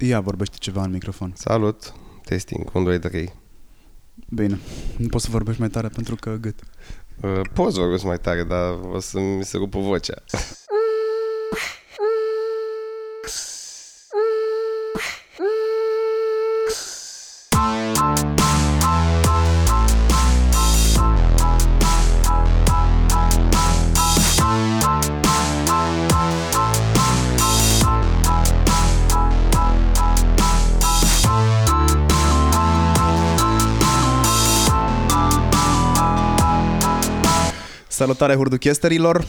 Ia, vorbește ceva în microfon. Salut, testing, 1, 2, 3. Bine, nu poți să vorbești mai tare pentru că gât. Uh, poți să vorbesc mai tare, dar o să mi se rupă vocea. Salutare hurduchesterilor!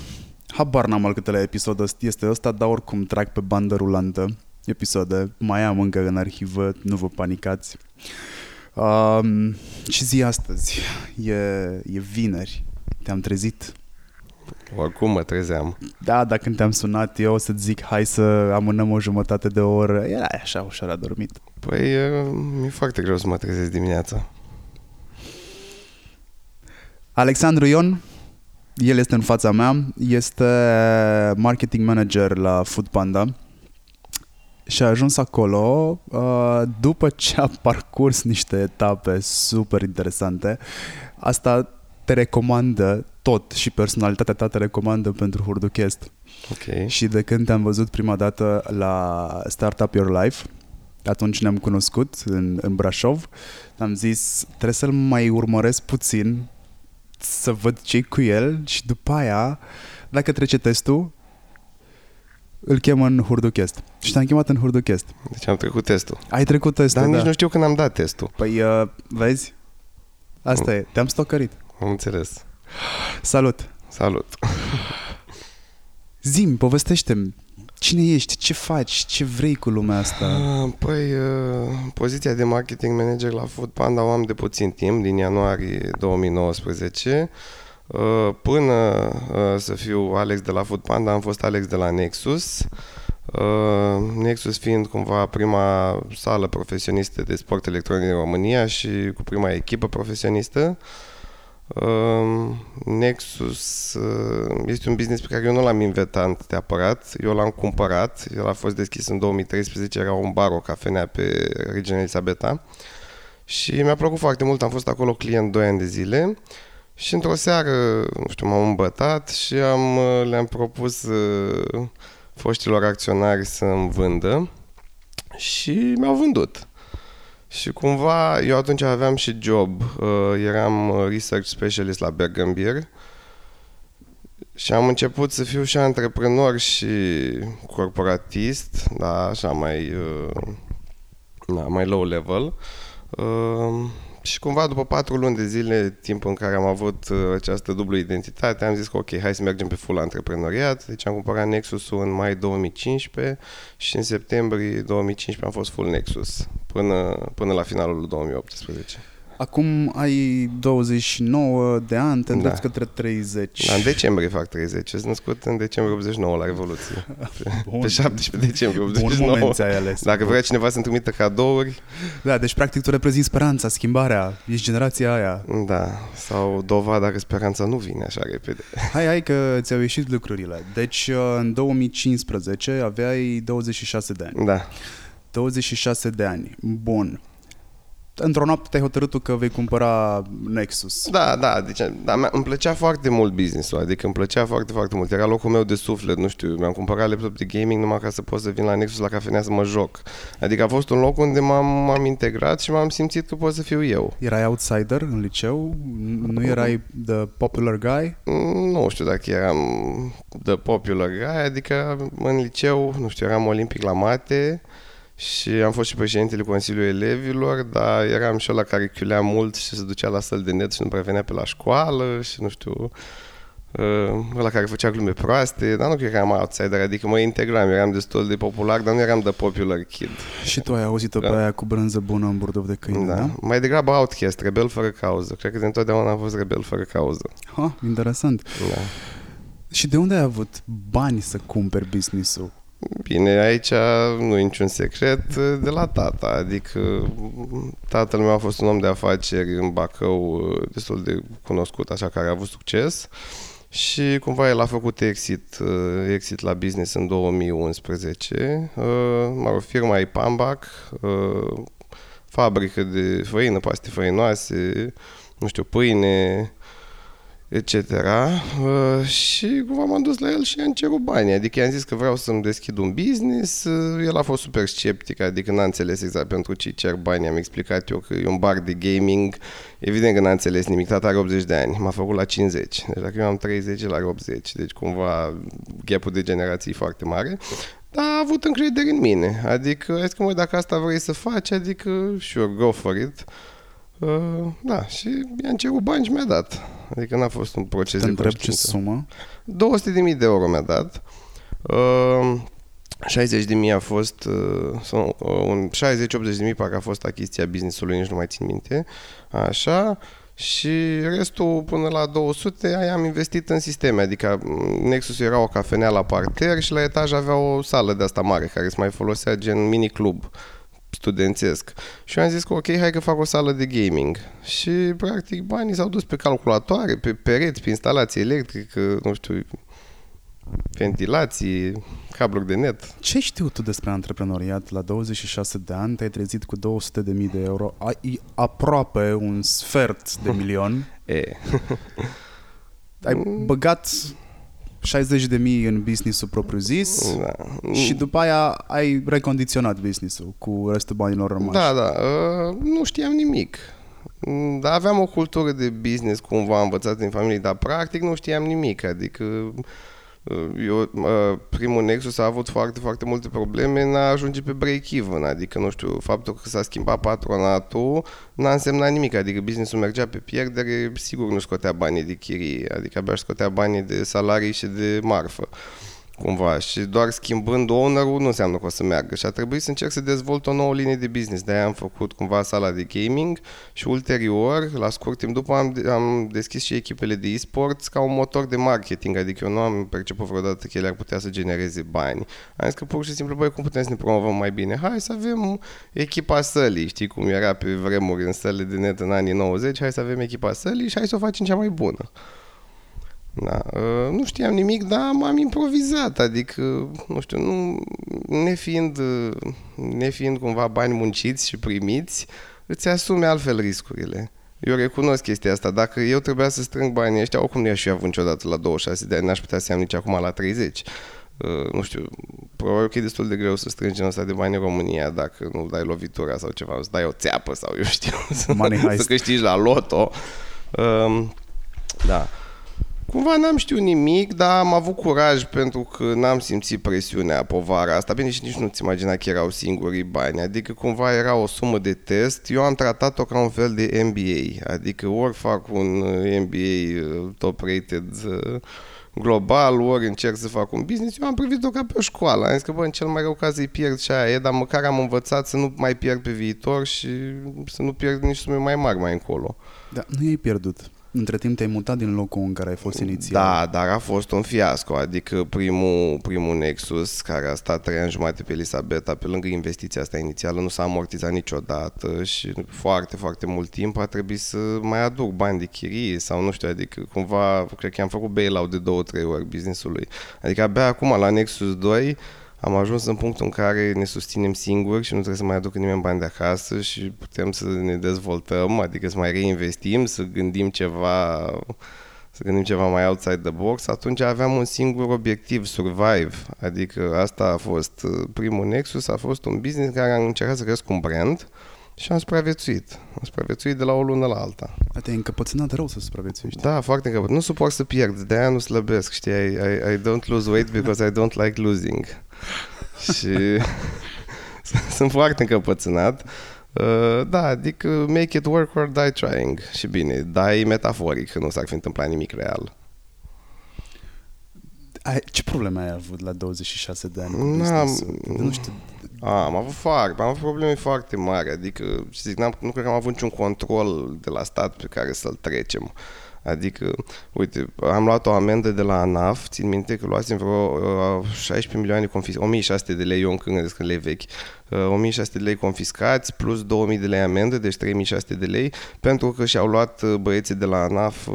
Habar n-am al câtele episod este ăsta, dar oricum trag pe bandă rulantă episoade. Mai am încă în arhivă, nu vă panicați. Um, și zi astăzi, e, e vineri, te-am trezit. Oricum mă trezeam. Da, dacă când te-am sunat eu o să zic hai să amânăm o jumătate de oră, era așa ușor adormit. Păi mi-e foarte greu să mă trezesc dimineața. Alexandru Ion, el este în fața mea, este marketing manager la Food Panda și a ajuns acolo uh, după ce a parcurs niște etape super interesante. Asta te recomandă tot și personalitatea ta te recomandă pentru Hurduchest. Ok. Și de când te-am văzut prima dată la Startup Your Life, atunci ne-am cunoscut în, în Brașov, am zis trebuie să-l mai urmăresc puțin să văd ce cu el și după aia, dacă trece testul, îl chem în Hurduchest. Și te-am chemat în Hurduchest. Deci am trecut testul. Ai trecut testul, Dar da. nici nu știu când am dat testul. Păi, uh, vezi? Asta e, te-am stocărit. Am înțeles. Salut! Salut. Zim, povestește-mi. Cine ești? Ce faci? Ce vrei cu lumea asta? Ah, Păi, uh, poziția de marketing manager la Food Panda o am de puțin timp, din ianuarie 2019. Uh, Până uh, să fiu Alex de la Food Panda, am fost Alex de la Nexus. Uh, Nexus fiind cumva prima sală profesionistă de sport electronic în România și cu prima echipă profesionistă. Uh, Nexus uh, este un business pe care eu nu l-am inventat neapărat, eu l-am cumpărat, el a fost deschis în 2013, era un bar, o cafenea pe Regina Elisabeta și mi-a plăcut foarte mult, am fost acolo client 2 ani de zile și într-o seară, nu știu, m-am îmbătat și am, uh, le-am propus uh, foștilor acționari să-mi vândă și mi-au vândut. Și cumva, eu atunci aveam și job, uh, eram uh, research specialist la Bergambir și am început să fiu și antreprenor și corporatist, da, așa mai, uh, da, mai low level. Uh, și cumva după patru luni de zile, timp în care am avut uh, această dublă identitate, am zis că ok, hai să mergem pe full antreprenoriat. Deci am cumpărat Nexus-ul în mai 2015 și în septembrie 2015 am fost full Nexus până, până la finalul 2018. Acum ai 29 de ani, te îndrepți Da. către 30. Da, în decembrie fac 30. Sunt născut în decembrie 89 la Revoluție. Bun. Pe 17 decembrie Bun 89. moment ți-ai ales. Dacă vrea cineva să-mi trimită cadouri, Da, deci practic tu reprezinți speranța, schimbarea, ești generația aia. da, sau dovada că speranța nu vine așa repede. Hai, hai că ți-au ieșit lucrurile. Deci uh, în 2015 aveai 26 de ani. Da. 26 de ani. Bun. Într-o noapte te-ai hotărât tu că vei cumpăra Nexus. Da, da, deci da, mi- îmi plăcea foarte mult business-ul, adică îmi plăcea foarte, foarte mult. Era locul meu de suflet, nu știu, mi-am cumpărat laptop de gaming numai ca să pot să vin la Nexus la cafenea să mă joc. Adică a fost un loc unde m-am, m-am integrat și m-am simțit că pot să fiu eu. Erai outsider în liceu? Nu erai the popular guy? Mm, Nu știu dacă eram the popular guy, adică în liceu, nu știu, eram olimpic la mate și am fost și președintele Consiliului Elevilor, dar eram și ăla care chiulea mult și se ducea la săl de net și nu prea venea pe la școală și nu știu, uh, ăla care făcea glume proaste, dar nu cred că eram outsider, adică mă integram, eram destul de popular, dar nu eram the popular kid. Și tu ai auzit-o pe Da. aia cu brânză bună în burdov de câine, da? Da. Mai degrabă outcast, rebel fără cauză. Cred că de întotdeauna am fost rebel fără cauză. Ha, interesant. Da. Și de unde ai avut bani să cumperi business-ul? Bine, aici nu e niciun secret de la tata, adică tatăl meu a fost un om de afaceri în Bacău destul de cunoscut, așa care a avut succes și cumva el a făcut exit, uh, exit la business în 2011. Uh, mă rog, firma e Pambac, uh, fabrică de făină, paste făinoase, nu știu, pâine, etc. Uh, și cumva m-am dus la el și i-am cerut bani. Adică i-am zis că vreau să-mi deschid un business. Uh, el a fost super sceptic, adică n-a înțeles exact pentru ce cer bani. Am explicat eu că e un bar de gaming. Evident că n-a înțeles nimic. Tata are 80 de ani, m-a făcut la 50. Deci dacă eu am 30, el are 80. Deci cumva gap de generații e foarte mare. Dar a avut încredere în mine. Adică, zic că mă, dacă asta vrei să faci, adică, sure, go for it. Uh, da, și i-am cerut bani și mi-a dat. Adică n-a fost un proces Te de întreb ce conștiință. sumă? 200.000 de euro mi-a dat. Uh, 60 de mii a fost, uh, sau, uh, un 60-80 de mii parcă a fost achiziția business-ului, nici nu mai țin minte. Așa. Și restul până la 200 aia am investit în sisteme, adică m, Nexus era o cafenea la parter și la etaj avea o sală de asta mare care se mai folosea gen mini club studențesc. Și eu am zis că ok, hai că fac o sală de gaming. Și practic banii s-au dus pe calculatoare, pe pereți, pe instalație electrică, nu știu, ventilații, cabluri de net. Ce știu tu despre antreprenoriat? La 26 de ani te-ai trezit cu 200 de mii de euro, ai aproape un sfert de milion. E, Ai băgat 60 de mii în business-ul propriu-zis da. și după aia ai recondiționat business-ul cu restul banilor rămași. Da, da, uh, nu știam nimic. Mm, Dar aveam o cultură de business cumva învățat din familie, dar practic nu știam nimic. Adică uh, eu, uh, primul Nexus a avut foarte, foarte multe probleme în a ajunge pe break-even. Adică, nu știu, faptul că s-a schimbat patronatul n-a însemnat nimic. Adică businessul mergea pe pierdere, sigur nu scotea banii de chirie. Adică abia își scotea banii de salarii și de marfă cumva și doar schimbând owner-ul nu înseamnă că o să meargă și a trebuit să încerc să dezvolt o nouă linie de business. De-aia am făcut cumva sala de gaming și ulterior, la scurt timp după, am, am deschis și echipele de e-sports ca un motor de marketing, adică eu nu am perceput vreodată că ele ar putea să genereze bani. Am zis că pur și simplu, băi, cum putem să ne promovăm mai bine? Hai să avem echipa sălii, știi cum era pe vremuri în săle de net în anii 90, hai să avem echipa sălii și hai să o facem cea mai bună. Da, uh, nu știam nimic, dar m-am improvizat, adică, nu știu, nu, nefiind, uh, nefiind cumva bani munciți și primiți, îți asumi altfel riscurile. Eu recunosc chestia asta. Dacă eu trebuia să strâng banii ăștia, oricum nu i-aș fi avut niciodată la 26 de ani, n-aș putea să iau nici acum la 30. Uh, nu știu, probabil că e destul de greu să strângi genul ăsta de bani în România dacă nu dai lovitura sau ceva, să dai o țeapă sau eu știu, să, Money heist. să câștigi la loto. Um, da. Cumva n-am știut nimic, dar am avut curaj pentru că n-am simțit presiunea, povara asta. Bine, și nici nu-ți imagina că erau singurii bani. Adică cumva era o sumă de test. Eu am tratat-o ca un fel de MBA. Adică ori fac un uh, MBA uh, top-rated uh, global, ori încerc să fac un business. Eu am privit-o ca pe o școală. Am zis că, bă, în cel mai rău caz îi pierd și aia e, dar măcar am învățat să nu mai pierd pe viitor și să nu pierd nici sume mai mari mai încolo. Da, nu i-ai pierdut. Între timp te-ai mutat din locul în care ai fost inițial. Da, dar a fost un fiasco, adică primul, primul Nexus, care a stat trei ani jumate pe Elisabeta, pe lângă investiția asta inițială, nu s-a amortizat niciodată și foarte, foarte mult timp a trebuit să mai aduc bani de chirie sau nu știu, adică cumva, cred că am făcut bailout de două, trei ori business-ului. Adică abia acum la Nexus 2 am ajuns în punctul în care ne susținem singuri și nu trebuie să mai aducă nimeni bani de acasă și putem să ne dezvoltăm, adică să mai reinvestim, să gândim ceva să gândim ceva mai outside the box, atunci aveam un singur obiectiv, survive. Adică asta a fost uh, primul Nexus, a fost un business care am încercat să cresc un brand și am supraviețuit. Am supraviețuit de la o lună la alta. Dar Te-ai încăpățânat rău să supraviețuiești. Da, foarte încăpăt. Nu suport să pierd, de aia nu slăbesc, știi? I, I, I don't lose weight because I don't like losing. și sunt foarte încăpățânat. Uh, da, adică make it work or die trying. Și bine, dai metaforic, că nu s-ar fi întâmplat nimic real. Ai, ce probleme ai avut la 26 de ani cu N-am- business-ul? Nu știu, A, am avut foarte, am avut probleme foarte mari, adică și zic, n-am, nu cred că am avut niciun control de la stat pe care să-l trecem. Adică, uite, am luat o amendă de la ANAF, țin minte că luasem vreo uh, 16 milioane confiscate, 1600 de lei, eu încă gândesc că lei vechi, uh, 1600 de lei confiscați, plus 2000 de lei amendă, deci 3600 de lei, pentru că și-au luat uh, băieții de la ANAF uh,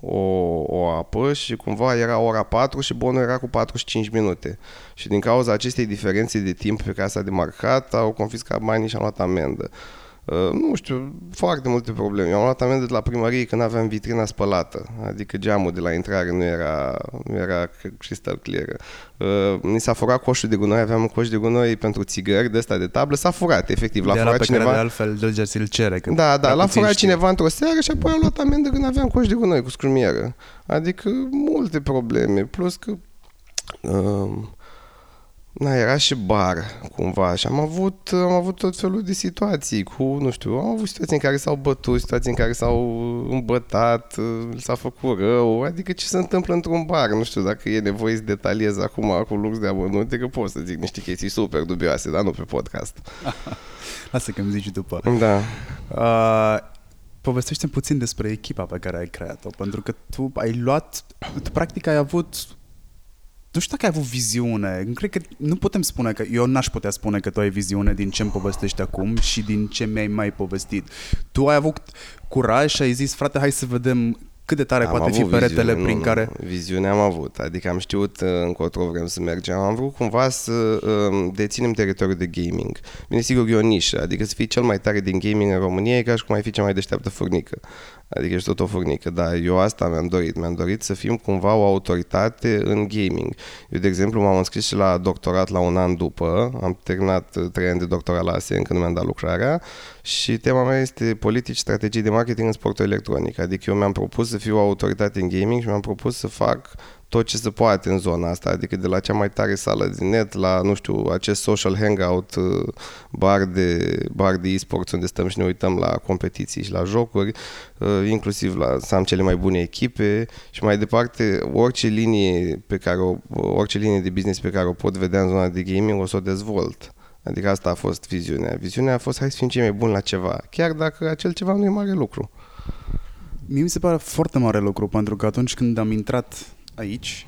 o, o apă și cumva era ora 4 și bonul era cu 45 minute. Și din cauza acestei diferențe de timp pe casa de marcat, au confiscat banii și au luat amendă. Uh, nu știu, foarte multe probleme. Eu am luat amendă de la primărie când aveam vitrina spălată, adică geamul de la intrare nu era, nu era cristal clear. Uh, ni s-a furat coșul de gunoi, aveam un coș de gunoi pentru țigări de ăsta de tablă, s-a furat, efectiv. L-a de furat pe cineva. care de altfel Dulger ți-l cere. Că Da, da, prea l-a puțin furat știu. cineva într-o seară și apoi am luat amendă când aveam coș de gunoi cu scrumieră. Adică multe probleme, plus că uh, na, era și bar cumva și am avut, am avut tot felul de situații cu, nu știu, am avut situații în care s-au bătut, situații în care s-au îmbătat, uh, s-a făcut rău, adică ce se întâmplă într-un bar, nu știu dacă e nevoie să detaliez acum cu lux de amănunte, că pot să zic niște chestii super dubioase, dar nu pe podcast. Lasă că îmi zici după. Da. Uh, povestește puțin despre echipa pe care ai creat-o, pentru că tu ai luat, tu practic ai avut nu știu dacă ai avut viziune. Nu Cred că nu putem spune că eu n-aș putea spune că tu ai viziune din ce îmi povestești acum și din ce mi-ai mai povestit. Tu ai avut curaj și ai zis, frate, hai să vedem cât de tare Am poate fi avut peretele viziune, prin nu, care... Nu. Viziune am avut, adică am știut uh, încotro vrem să mergem. Am vrut cumva să uh, deținem teritoriul de gaming. Bine, sigur, e o nișă, adică să fii cel mai tare din gaming în România e ca și cum ai fi cea mai deșteaptă furnică. Adică ești tot o furnică, dar eu asta mi-am dorit. Mi-am dorit să fim cumva o autoritate în gaming. Eu, de exemplu, m-am înscris și la doctorat la un an după. Am terminat uh, trei ani de doctorat la ASE, încă nu mi-am dat lucrarea. Și tema mea este politici, strategii de marketing în sportul electronic. Adică eu mi-am propus să fiu o autoritate în gaming și mi-am propus să fac tot ce se poate în zona asta, adică de la cea mai tare sală din net la, nu știu, acest social hangout, uh, bar de, bar de e-sports unde stăm și ne uităm la competiții și la jocuri, uh, inclusiv la să am cele mai bune echipe și mai departe orice linie pe care o, orice linie de business pe care o pot vedea în zona de gaming o să o dezvolt. Adică asta a fost viziunea. Viziunea a fost hai să fim cei mai buni la ceva, chiar dacă acel ceva nu e mare lucru. Mie mi se pare foarte mare lucru, pentru că atunci când am intrat aici,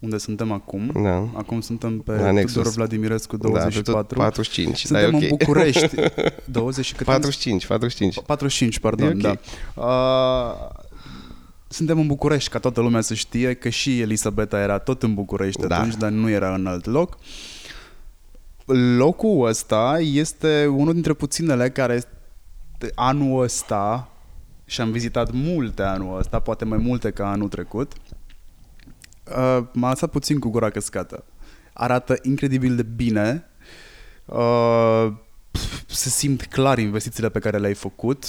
unde suntem acum, Da. acum suntem pe La Nexus. Tudor Vladimirescu Da, pe tot 24, 45. suntem dar e în ok. București, 20 și cât am 45, 45. 45, pardon, E ok. da. Uh, suntem în București, ca toată lumea să știe că și Elisabeta era tot în București Da. atunci, dar nu era în alt loc. Locul ăsta este unul dintre puținele care este anul ăsta și am vizitat multe anul ăsta, poate mai multe ca anul trecut, uh, m-a lăsat puțin cu gura căscată. Arată incredibil de bine, uh, se simt clar investițiile pe care le-ai făcut.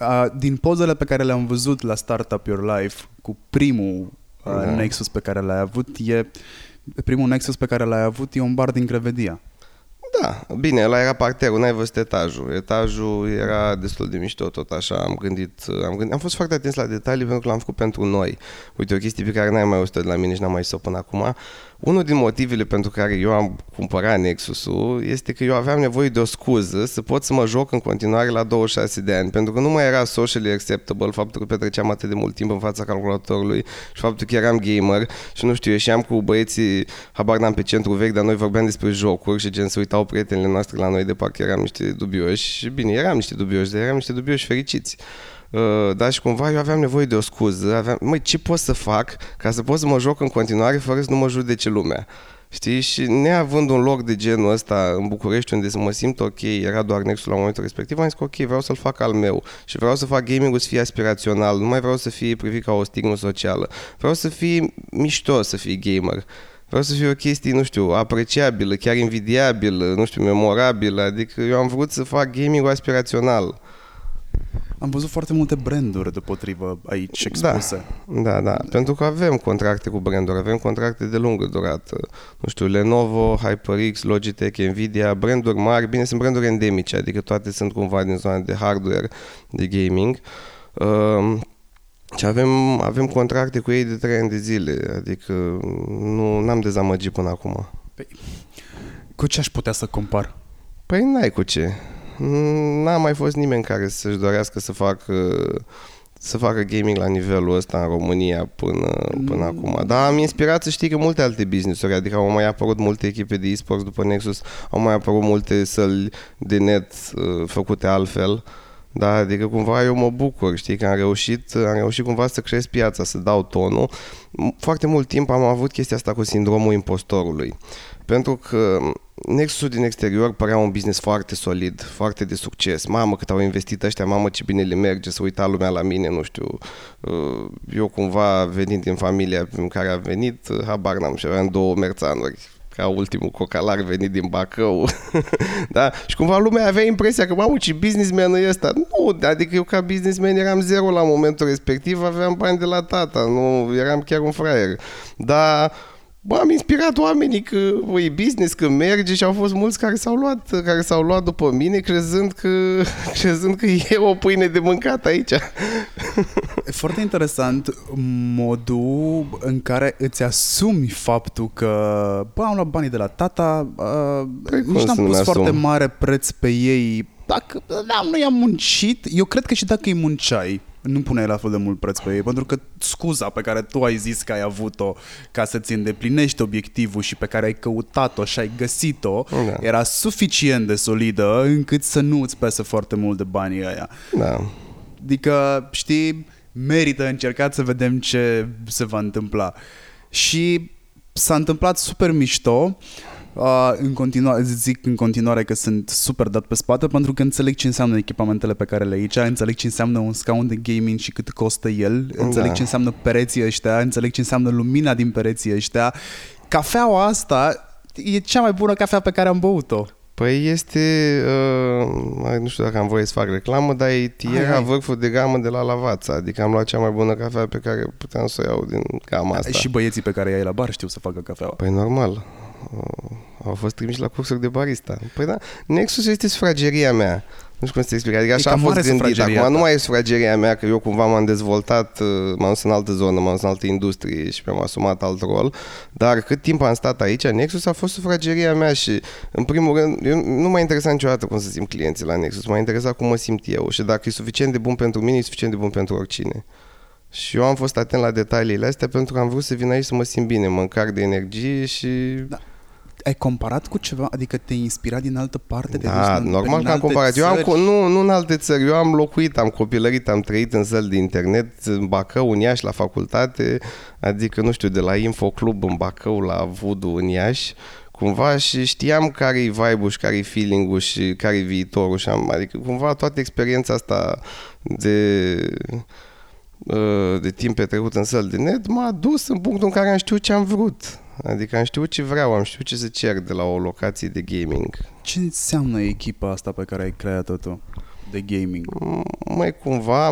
Uh, din pozele pe care le-am văzut la Startup Your Life cu primul uh, Da. Nexus pe care l-ai avut, e primul Nexus pe care l-ai avut e un bar din Crevedia. Da, bine, ăla era parterul, n-ai văzut etajul. Etajul era destul de mișto, tot așa, am gândit, am gândit, am fost foarte atent la detalii pentru că l-am făcut pentru noi. Uite, o chestie pe care n-ai mai auzit de la mine și n-am mai zis-o până acum. Unul din motivele pentru care eu am cumpărat Nexus-ul este că eu aveam nevoie de o scuză să pot să mă joc în continuare la 26 de ani, pentru că nu mai era socially acceptable faptul că petreceam atât de mult timp în fața calculatorului și faptul că eram gamer și nu știu, ieșeam cu băieții, habar n-am pe centru vechi, dar noi vorbeam despre jocuri și gen se uitau prietenile noastre la noi de parcă eram niște dubioși și bine, eram niște dubioși, dar eram niște dubioși fericiți. Uh, da, și cumva eu aveam nevoie de o scuză, aveam, măi, ce pot să fac ca să pot să mă joc în continuare fără să nu mă judece lumea? Știi? Și neavând un loc de genul ăsta în București unde să mă simt ok, era doar Nexul la momentul respectiv, am zis că ok, vreau să-l fac al meu și vreau să fac gaming-ul să fie aspirațional, nu mai vreau să fie privit ca o stigmă socială. Vreau să fie mișto să fii gamer. Vreau să fie o chestie, nu știu, apreciabilă, chiar invidiabilă, nu știu, memorabilă, adică eu am vrut să fac gaming-ul aspirațional. Am văzut foarte multe branduri deopotrivă aici expuse. Da, da, pentru că avem contracte cu branduri, avem contracte de lungă durată. Nu știu, Lenovo, HyperX, Logitech, Nvidia, branduri mari, bine, sunt branduri endemice, adică toate sunt cumva din zona de hardware, de gaming. Uh, și avem, avem contracte cu ei de 3 ani de zile, adică nu am dezamăgit până acum. Cu ce aș putea să compar? Păi n-ai cu ce. N-a mai fost nimeni care să-și dorească să facă să facă gaming la nivelul ăsta în România până, până mm. acum. Dar am inspirat să știi că multe alte business-uri, adică au mai apărut multe echipe de e-sports după Nexus, au mai apărut multe săli de net uh, făcute altfel. Da, adică cumva eu mă bucur, știi, că am reușit, am reușit cumva să cresc piața, să dau tonul. Foarte mult timp am avut chestia asta cu sindromul impostorului. Pentru că Nexusul din exterior părea un business foarte solid, foarte de succes. Mamă, cât au investit ăștia, mamă, ce bine le merge, să uita lumea la mine, nu știu. Uh, eu cumva, venind din familia în care a venit, habar n-am și aveam două merțanuri ca ultimul cocalar venit din Bacău. da? Și cumva lumea avea impresia că, mamă, ce businessman e ăsta. Nu, adică eu ca businessman eram zero la momentul respectiv, aveam bani de la tata, nu eram chiar un fraier. Dar Bă, am inspirat oamenii că e business, că merge și au fost mulți care s-au luat, care s-au luat după mine crezând că, crezând că e o pâine de mâncat aici. E foarte interesant modul în care îți asumi faptul că bă, am luat banii de la tata, uh, păi nici n-am pus asum? foarte mare preț pe ei. Dacă da, nu i-am muncit, eu cred că și dacă îi munceai, nu puneai la fel de mult preț pe ei, pentru că scuza pe care tu ai zis că ai avut-o ca să-ți îndeplinești obiectivul și pe care ai căutat-o și ai găsit-o, da. era suficient de solidă încât să nu îți pese foarte mult de banii ăia. Da. Adică, știi, merită încercat să vedem ce se va întâmpla. Și s-a întâmplat super mișto. Uh, în continuare, zic în continuare că sunt super dat pe spate pentru că înțeleg ce înseamnă echipamentele pe care le aici, înțeleg ce înseamnă un scaun de gaming și cât costă el, înțeleg da. ce înseamnă pereții ăștia, înțeleg ce înseamnă lumina din pereții ăștia. Cafeaua asta e cea mai bună cafea pe care am băut-o. Păi este, uh, nu știu dacă am voie să fac reclamă, dar e era vârful de gamă de la Lavața, adică am luat cea mai bună cafea pe care puteam să o iau din gama asta. Și băieții pe care i-ai la bar știu să facă cafea. Păi normal, uh, au fost trimiși la cursuri de barista. Păi da, Nexus este sufrageria mea. Nu știu cum să te explic. Adică așa a fost gândit. Acum nu mai e sufrageria mea, că eu cumva m-am dezvoltat, uh, m-am dus în altă zonă, m-am dus în altă industrie și mi-am asumat alt rol. Dar cât timp am stat aici, Nexus a fost sufrageria mea și, în primul rând, eu nu m-a interesat niciodată cum să simt clienții la Nexus. M-a interesat cum mă simt eu și dacă e suficient de bun pentru mine, e suficient de bun pentru oricine. Și eu am fost atent la detaliile astea pentru că am vrut să vin aici să mă simt bine, mă încarc de energie și... Da ai comparat cu ceva? Adică te-ai inspirat din altă parte? Da, de normal că am comparat. Țări? Eu am, nu, nu în alte țări. Eu am locuit, am copilărit, am trăit în săli de internet, în Bacău, în Iași, la facultate, adică, nu știu, de la Infoclub în Bacău la Voodoo în Iași, cumva și știam care-i vibe-ul și care-i feeling-ul și care-i viitorul și am, adică cumva toată experiența asta de uh, de timp petrecut în săl de net m-a dus în punctul în care am știut ce am vrut. Adică am știut ce vreau, am știut ce să cer de la o locație de gaming. Ce înseamnă echipa asta pe care ai creat-o tu? de gaming? Mai cumva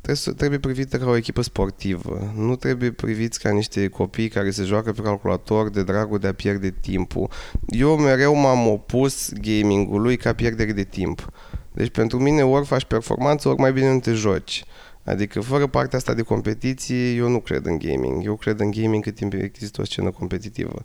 trebuie, trebuie privită ca o echipă sportivă. Nu trebuie priviți ca niște copii care se joacă pe calculator de dragul de a pierde timpul. Eu mereu m-am opus gamingului ca pierdere de timp. Deci pentru mine ori faci performanță, ori mai bine nu te joci. Adică fără partea asta de competiție, eu nu cred în gaming. Eu cred în gaming cât timp există o scenă competitivă.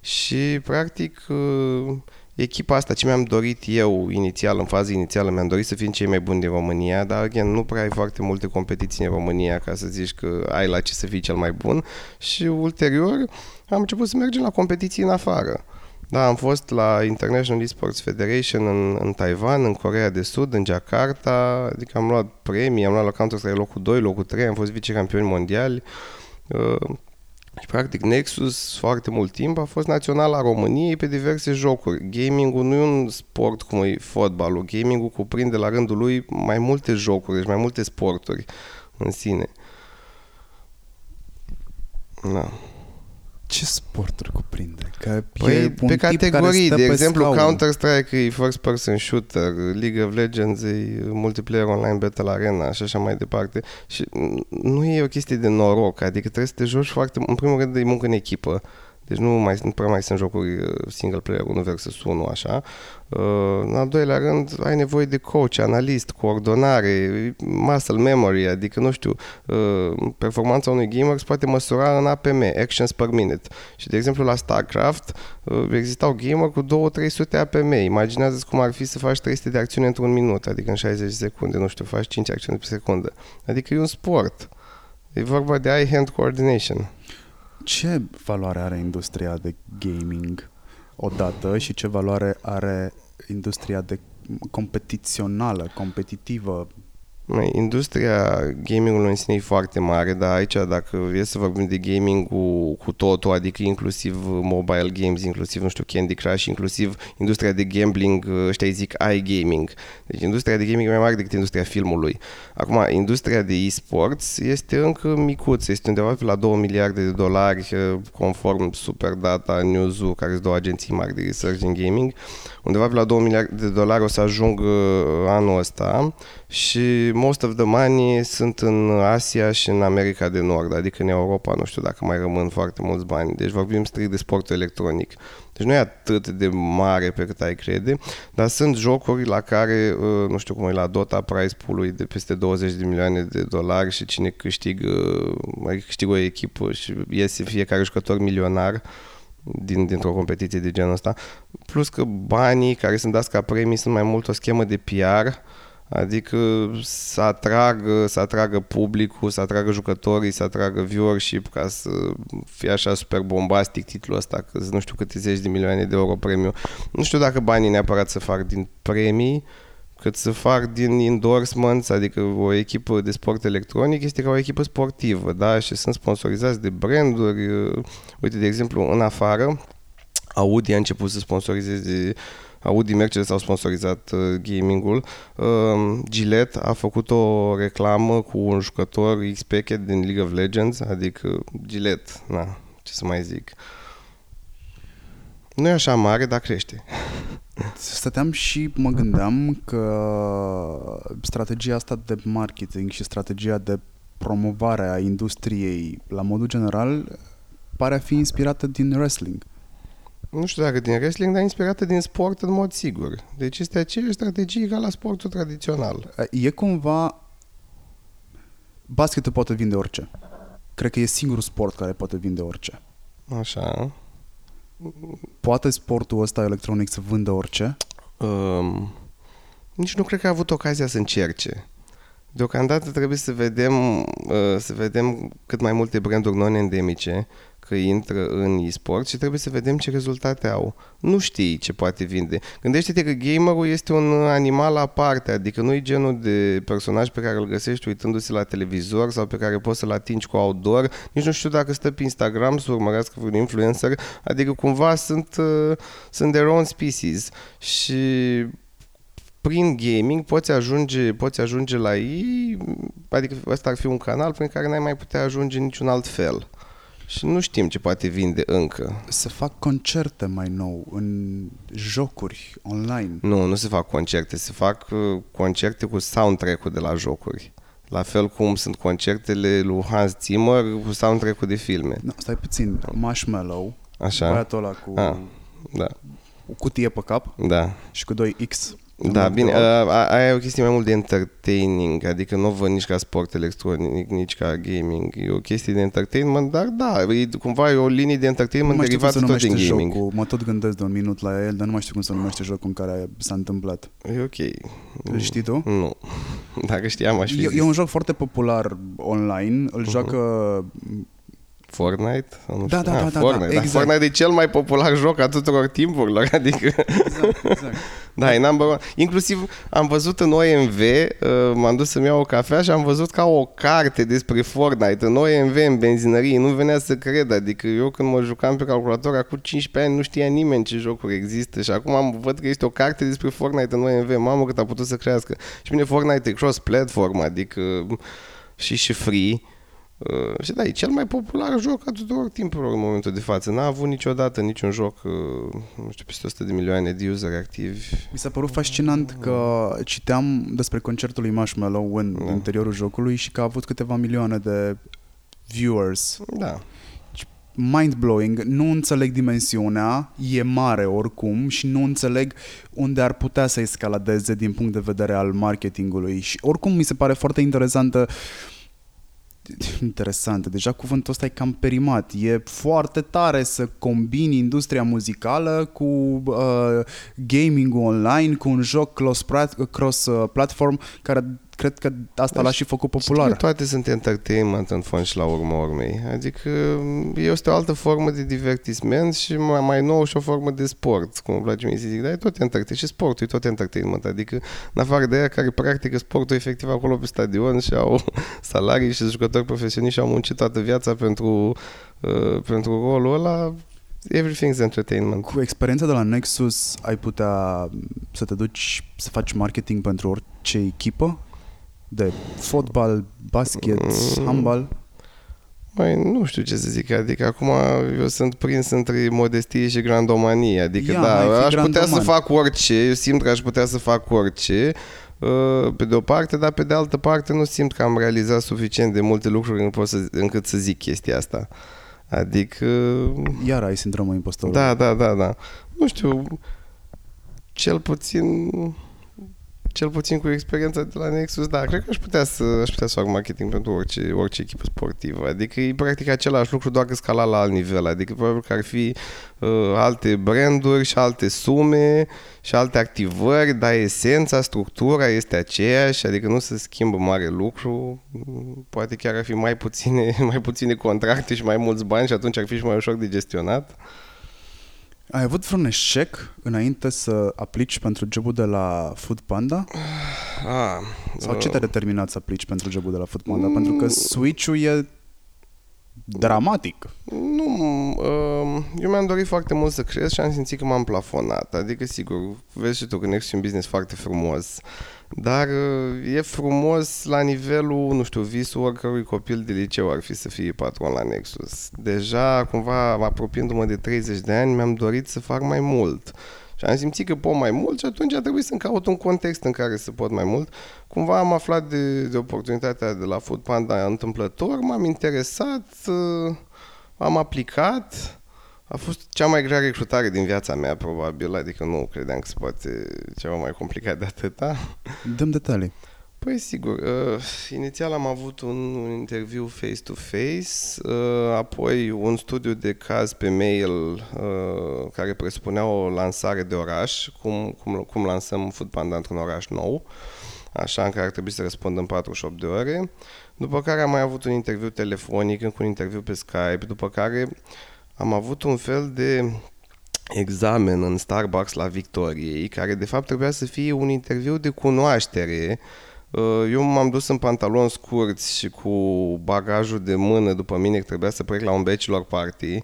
Și, practic, uh, echipa asta, ce mi-am dorit eu inițial, în fază inițială, mi-am dorit să fim cei mai buni din România, dar, again, nu prea ai foarte multe competiții în România ca să zici că ai la ce să fii cel mai bun. Și, ulterior, am început să mergem la competiții în afară. Da, am fost la International Esports Federation în, în Taiwan, în Corea de Sud, în Jakarta, adică am luat premii, am luat la Counter-Strike locul 2, locul 3, am fost vicecampioni mondiali. Uh, și practic Nexus foarte mult timp a fost național a României pe diverse jocuri. Gaming-ul nu e un sport cum e fotbalul. Gaming-ul cuprinde la rândul lui mai multe jocuri, deci mai multe sporturi în sine. Da ce sporturi cuprinde? Că păi, pe categorii, de exemplu scaun. Counter-Strike e first person shooter, League of Legends e multiplayer online battle arena și așa mai departe. Și nu e o chestie de noroc, adică trebuie să te joci foarte, în primul rând e muncă în echipă. Deci nu mai, nu prea mai sunt jocuri uh, single player, 1 versus 1, așa. Uh, în al doilea rând, ai nevoie de coach, analist, coordonare, muscle memory, adică, nu știu, uh, performanța unui gamer se poate măsura în APM, actions per minute. Și, de exemplu, la StarCraft existau gamer cu 2-300 APM. Imaginează cum ar fi să faci 300 de acțiuni într-un minut, adică în 60 secunde, nu știu, faci 5 acțiuni pe secundă. Adică e un sport. E vorba de eye-hand coordination. Ce valoare are industria de gaming odată și ce valoare are industria de competițională, competitivă Industria gamingului în sine e foarte mare, dar aici dacă e să vorbim de gaming cu, cu totul, adică inclusiv mobile games, inclusiv, nu știu, Candy Crush, inclusiv industria de gambling, ăștia îi zic iGaming. Deci industria de gaming e mai mare decât industria filmului. Acum, industria de e-sports este încă micuță, este undeva pe la 2 miliarde de dolari, conform Superdata, Newzoo, care sunt două agenții mari de research în gaming. Undeva pe la 2 miliarde de dolari o să ajung anul ăsta și most of the money sunt în Asia și în America de Nord, adică în Europa, nu știu dacă mai rămân foarte mulți bani. Deci vorbim strict de sport electronic. Deci nu e atât de mare pe cât ai crede, dar sunt jocuri la care, uh, nu știu cum e la Dota, price pool de peste 20 de milioane de dolari și cine câștigă, mai câștigă o echipă și iese fiecare jucător milionar din, dintr-o competiție de genul ăsta. Plus că banii care sunt dați ca premii sunt mai mult o schemă de PR Adică să atragă, să atragă publicul, să atragă jucătorii, să atragă viewership ca să fie așa super bombastic titlul ăsta, că nu știu câte zeci de milioane de euro premiu. Nu știu dacă banii neapărat să fac din premii, cât să fac din endorsements, adică o echipă de sport electronic este ca o echipă sportivă, da? Și sunt sponsorizați de branduri. Uite, de exemplu, în afară, Audi a început să sponsorizeze Audi Mercedes au sponsorizat uh, gamingul. Uh, Gillette a făcut o reclamă cu un jucător x din League of Legends, adică Gillette, na, ce să mai zic. Nu e așa mare, dar crește. Stăteam și mă gândeam că strategia asta de marketing și strategia de promovare a industriei la modul general pare a fi inspirată din wrestling nu știu dacă din wrestling, dar inspirată din sport în mod sigur. Deci este aceeași strategie ca la sportul tradițional. E cumva... Basketul poate vinde orice. Cred că e singurul sport care poate vinde orice. Așa. Poate sportul ăsta electronic să vândă orice? Um, nici nu cred că a avut ocazia să încerce. Deocamdată trebuie să vedem, uh, să vedem cât mai multe branduri non-endemice că intră în e-sport și trebuie să vedem ce rezultate au. Nu știi ce poate vinde. Gândește-te că gamerul este un animal aparte, adică nu e genul de personaj pe care îl găsești uitându-se la televizor sau pe care poți să-l atingi cu outdoor. Nici nu știu dacă stă pe Instagram să urmărească un influencer, adică cumva sunt, uh, sunt their own species și prin gaming poți ajunge, poți ajunge la ei, adică ăsta ar fi un canal prin care n-ai mai putea ajunge niciun alt fel și nu știm ce poate vinde încă. Se fac concerte mai nou în jocuri online. Nu, nu se fac concerte, se fac uh, concerte cu soundtrack-ul de la jocuri. La fel cum sunt concertele lui Hans Zimmer cu soundtrack-ul de filme. No, stai puțin, Marshmallow, Așa. băiatul ăla cu ah, da. o cutie pe cap da. și cu 2 X da, bine, uh, aia e o chestie mai mult de entertaining, adică nu o văd nici ca sport electronic, nici ca gaming. E o chestie de entertainment, dar da, e, cumva e o linie de entertainment derivată tot din gaming. Jocul. Mă tot gândesc de un minut la el, dar nu mai știu cum se numește jocul în care s-a întâmplat. E ok. Îl știi tu? Nu. Dacă știam, aș fi e, zis. e un joc foarte popular online, îl uh-huh. joacă Fortnite? Nu da, da, da, da, Fortnite. Da, exact. Fortnite e cel mai popular joc a tuturor timpurilor, adică... Exact, exact. da, e number one. Inclusiv am văzut în OMV, uh, m-am dus să-mi iau o cafea și am văzut ca o carte despre Fortnite în OMV, în benzinărie, nu venea să cred, adică eu când mă jucam pe calculator acum 15 ani nu știa nimeni ce jocuri există și acum am văd că este o carte despre Fortnite în OMV, mamă cât a putut să crească. Și bine, Fortnite e cross-platform, adică și și free, Uh, și da, e cel mai popular joc a tuturor timpurilor în momentul de față. N-a avut niciodată niciun joc, uh, nu știu, peste 100 de milioane de useri activi. Mi s-a părut fascinant că citeam despre concertul lui Marshmallow în da. interiorul jocului și că a avut câteva milioane de viewers. Da. mind-blowing, nu înțeleg dimensiunea, e mare oricum și nu înțeleg unde ar putea să escaladeze din punct de vedere al marketingului și oricum mi se pare foarte interesantă interesant. Deja cuvântul ăsta e cam perimat. E foarte tare să combini industria muzicală cu uh, gaming online, cu un joc cross-platform uh, care cred că asta deci, l-a și făcut popular. Știu, toate sunt entertainment în fond și la urmă urmei. Adică este o altă formă de divertisment și mai, mai nou și o formă de sport, cum îmi place mie să zic, dar e tot entertainment. Și sportul e tot entertainment. Adică, în afară de aia care practică sportul efectiv acolo pe stadion și au salarii și jucători profesioniști și au muncit toată viața pentru, uh, pentru rolul ăla, Everything's entertainment. Cu experiența de la Nexus ai putea să te duci să faci marketing pentru orice echipă? De fotbal, basket, mm. handbal? Mai nu știu ce să zic, adică acum eu sunt prins între modestie și grandomanie, adică Ia, da, aș putea să fac orice, eu simt că aș putea să fac orice, uh, pe de o parte, dar pe de altă parte nu simt că am realizat suficient de multe lucruri încât să, încât să zic chestia asta. Adică... Iar ai sindromul impostorului. Da, da, da, da. Nu știu, cel puțin cel puțin cu experiența de la Nexus, da, cred că aș putea să, aș putea să fac marketing pentru orice, orice echipă sportivă. Adică e practic același lucru, doar că scala la alt nivel. Adică probabil că ar fi uh, alte branduri și alte sume și alte activări, dar esența, structura este aceeași, adică nu se schimbă mare lucru. Poate chiar ar fi mai puține, mai puține contracte și mai mulți bani și atunci ar fi și mai ușor de gestionat. Ai avut vreun eșec înainte să aplici pentru jobul de la Food Panda? Ah, Sau ce te-a determinat să aplici pentru jobul de la Food Panda? Mm, pentru că switch-ul e dramatic. Nu, uh, eu mi-am dorit foarte mult să cresc și am simțit că m-am plafonat. Adică, sigur, vezi și tu că Next e un business foarte frumos, dar uh, e frumos la nivelul, nu știu, visul oricărui copil de liceu ar fi să fie patron la Nexus. Deja, cumva, apropiindu-mă de 30 de ani, mi-am dorit să fac mai mult. Și am simțit că pot mai mult și atunci a trebuit să-mi caut un context în care să pot mai mult. Cumva am aflat de, de oportunitatea de la Food Panda întâmplător, m-am interesat, uh, am aplicat. A fost cea mai grea recrutare din viața mea, probabil, adică nu credeam că se poate ceva mai complicat de atâta. Dăm detalii. Păi sigur, uh, inițial am avut un, un interviu face-to-face, uh, apoi un studiu de caz pe mail uh, care presupunea o lansare de oraș, cum, cum, cum lansăm Food Panda într-un oraș nou, așa în care ar trebui să răspund în 48 de ore, după care am mai avut un interviu telefonic, încă un interviu pe Skype, după care am avut un fel de examen în Starbucks la Victoriei, care de fapt trebuia să fie un interviu de cunoaștere. Uh, eu m-am dus în pantaloni scurți și cu bagajul de mână după mine că trebuia să plec la un bachelor party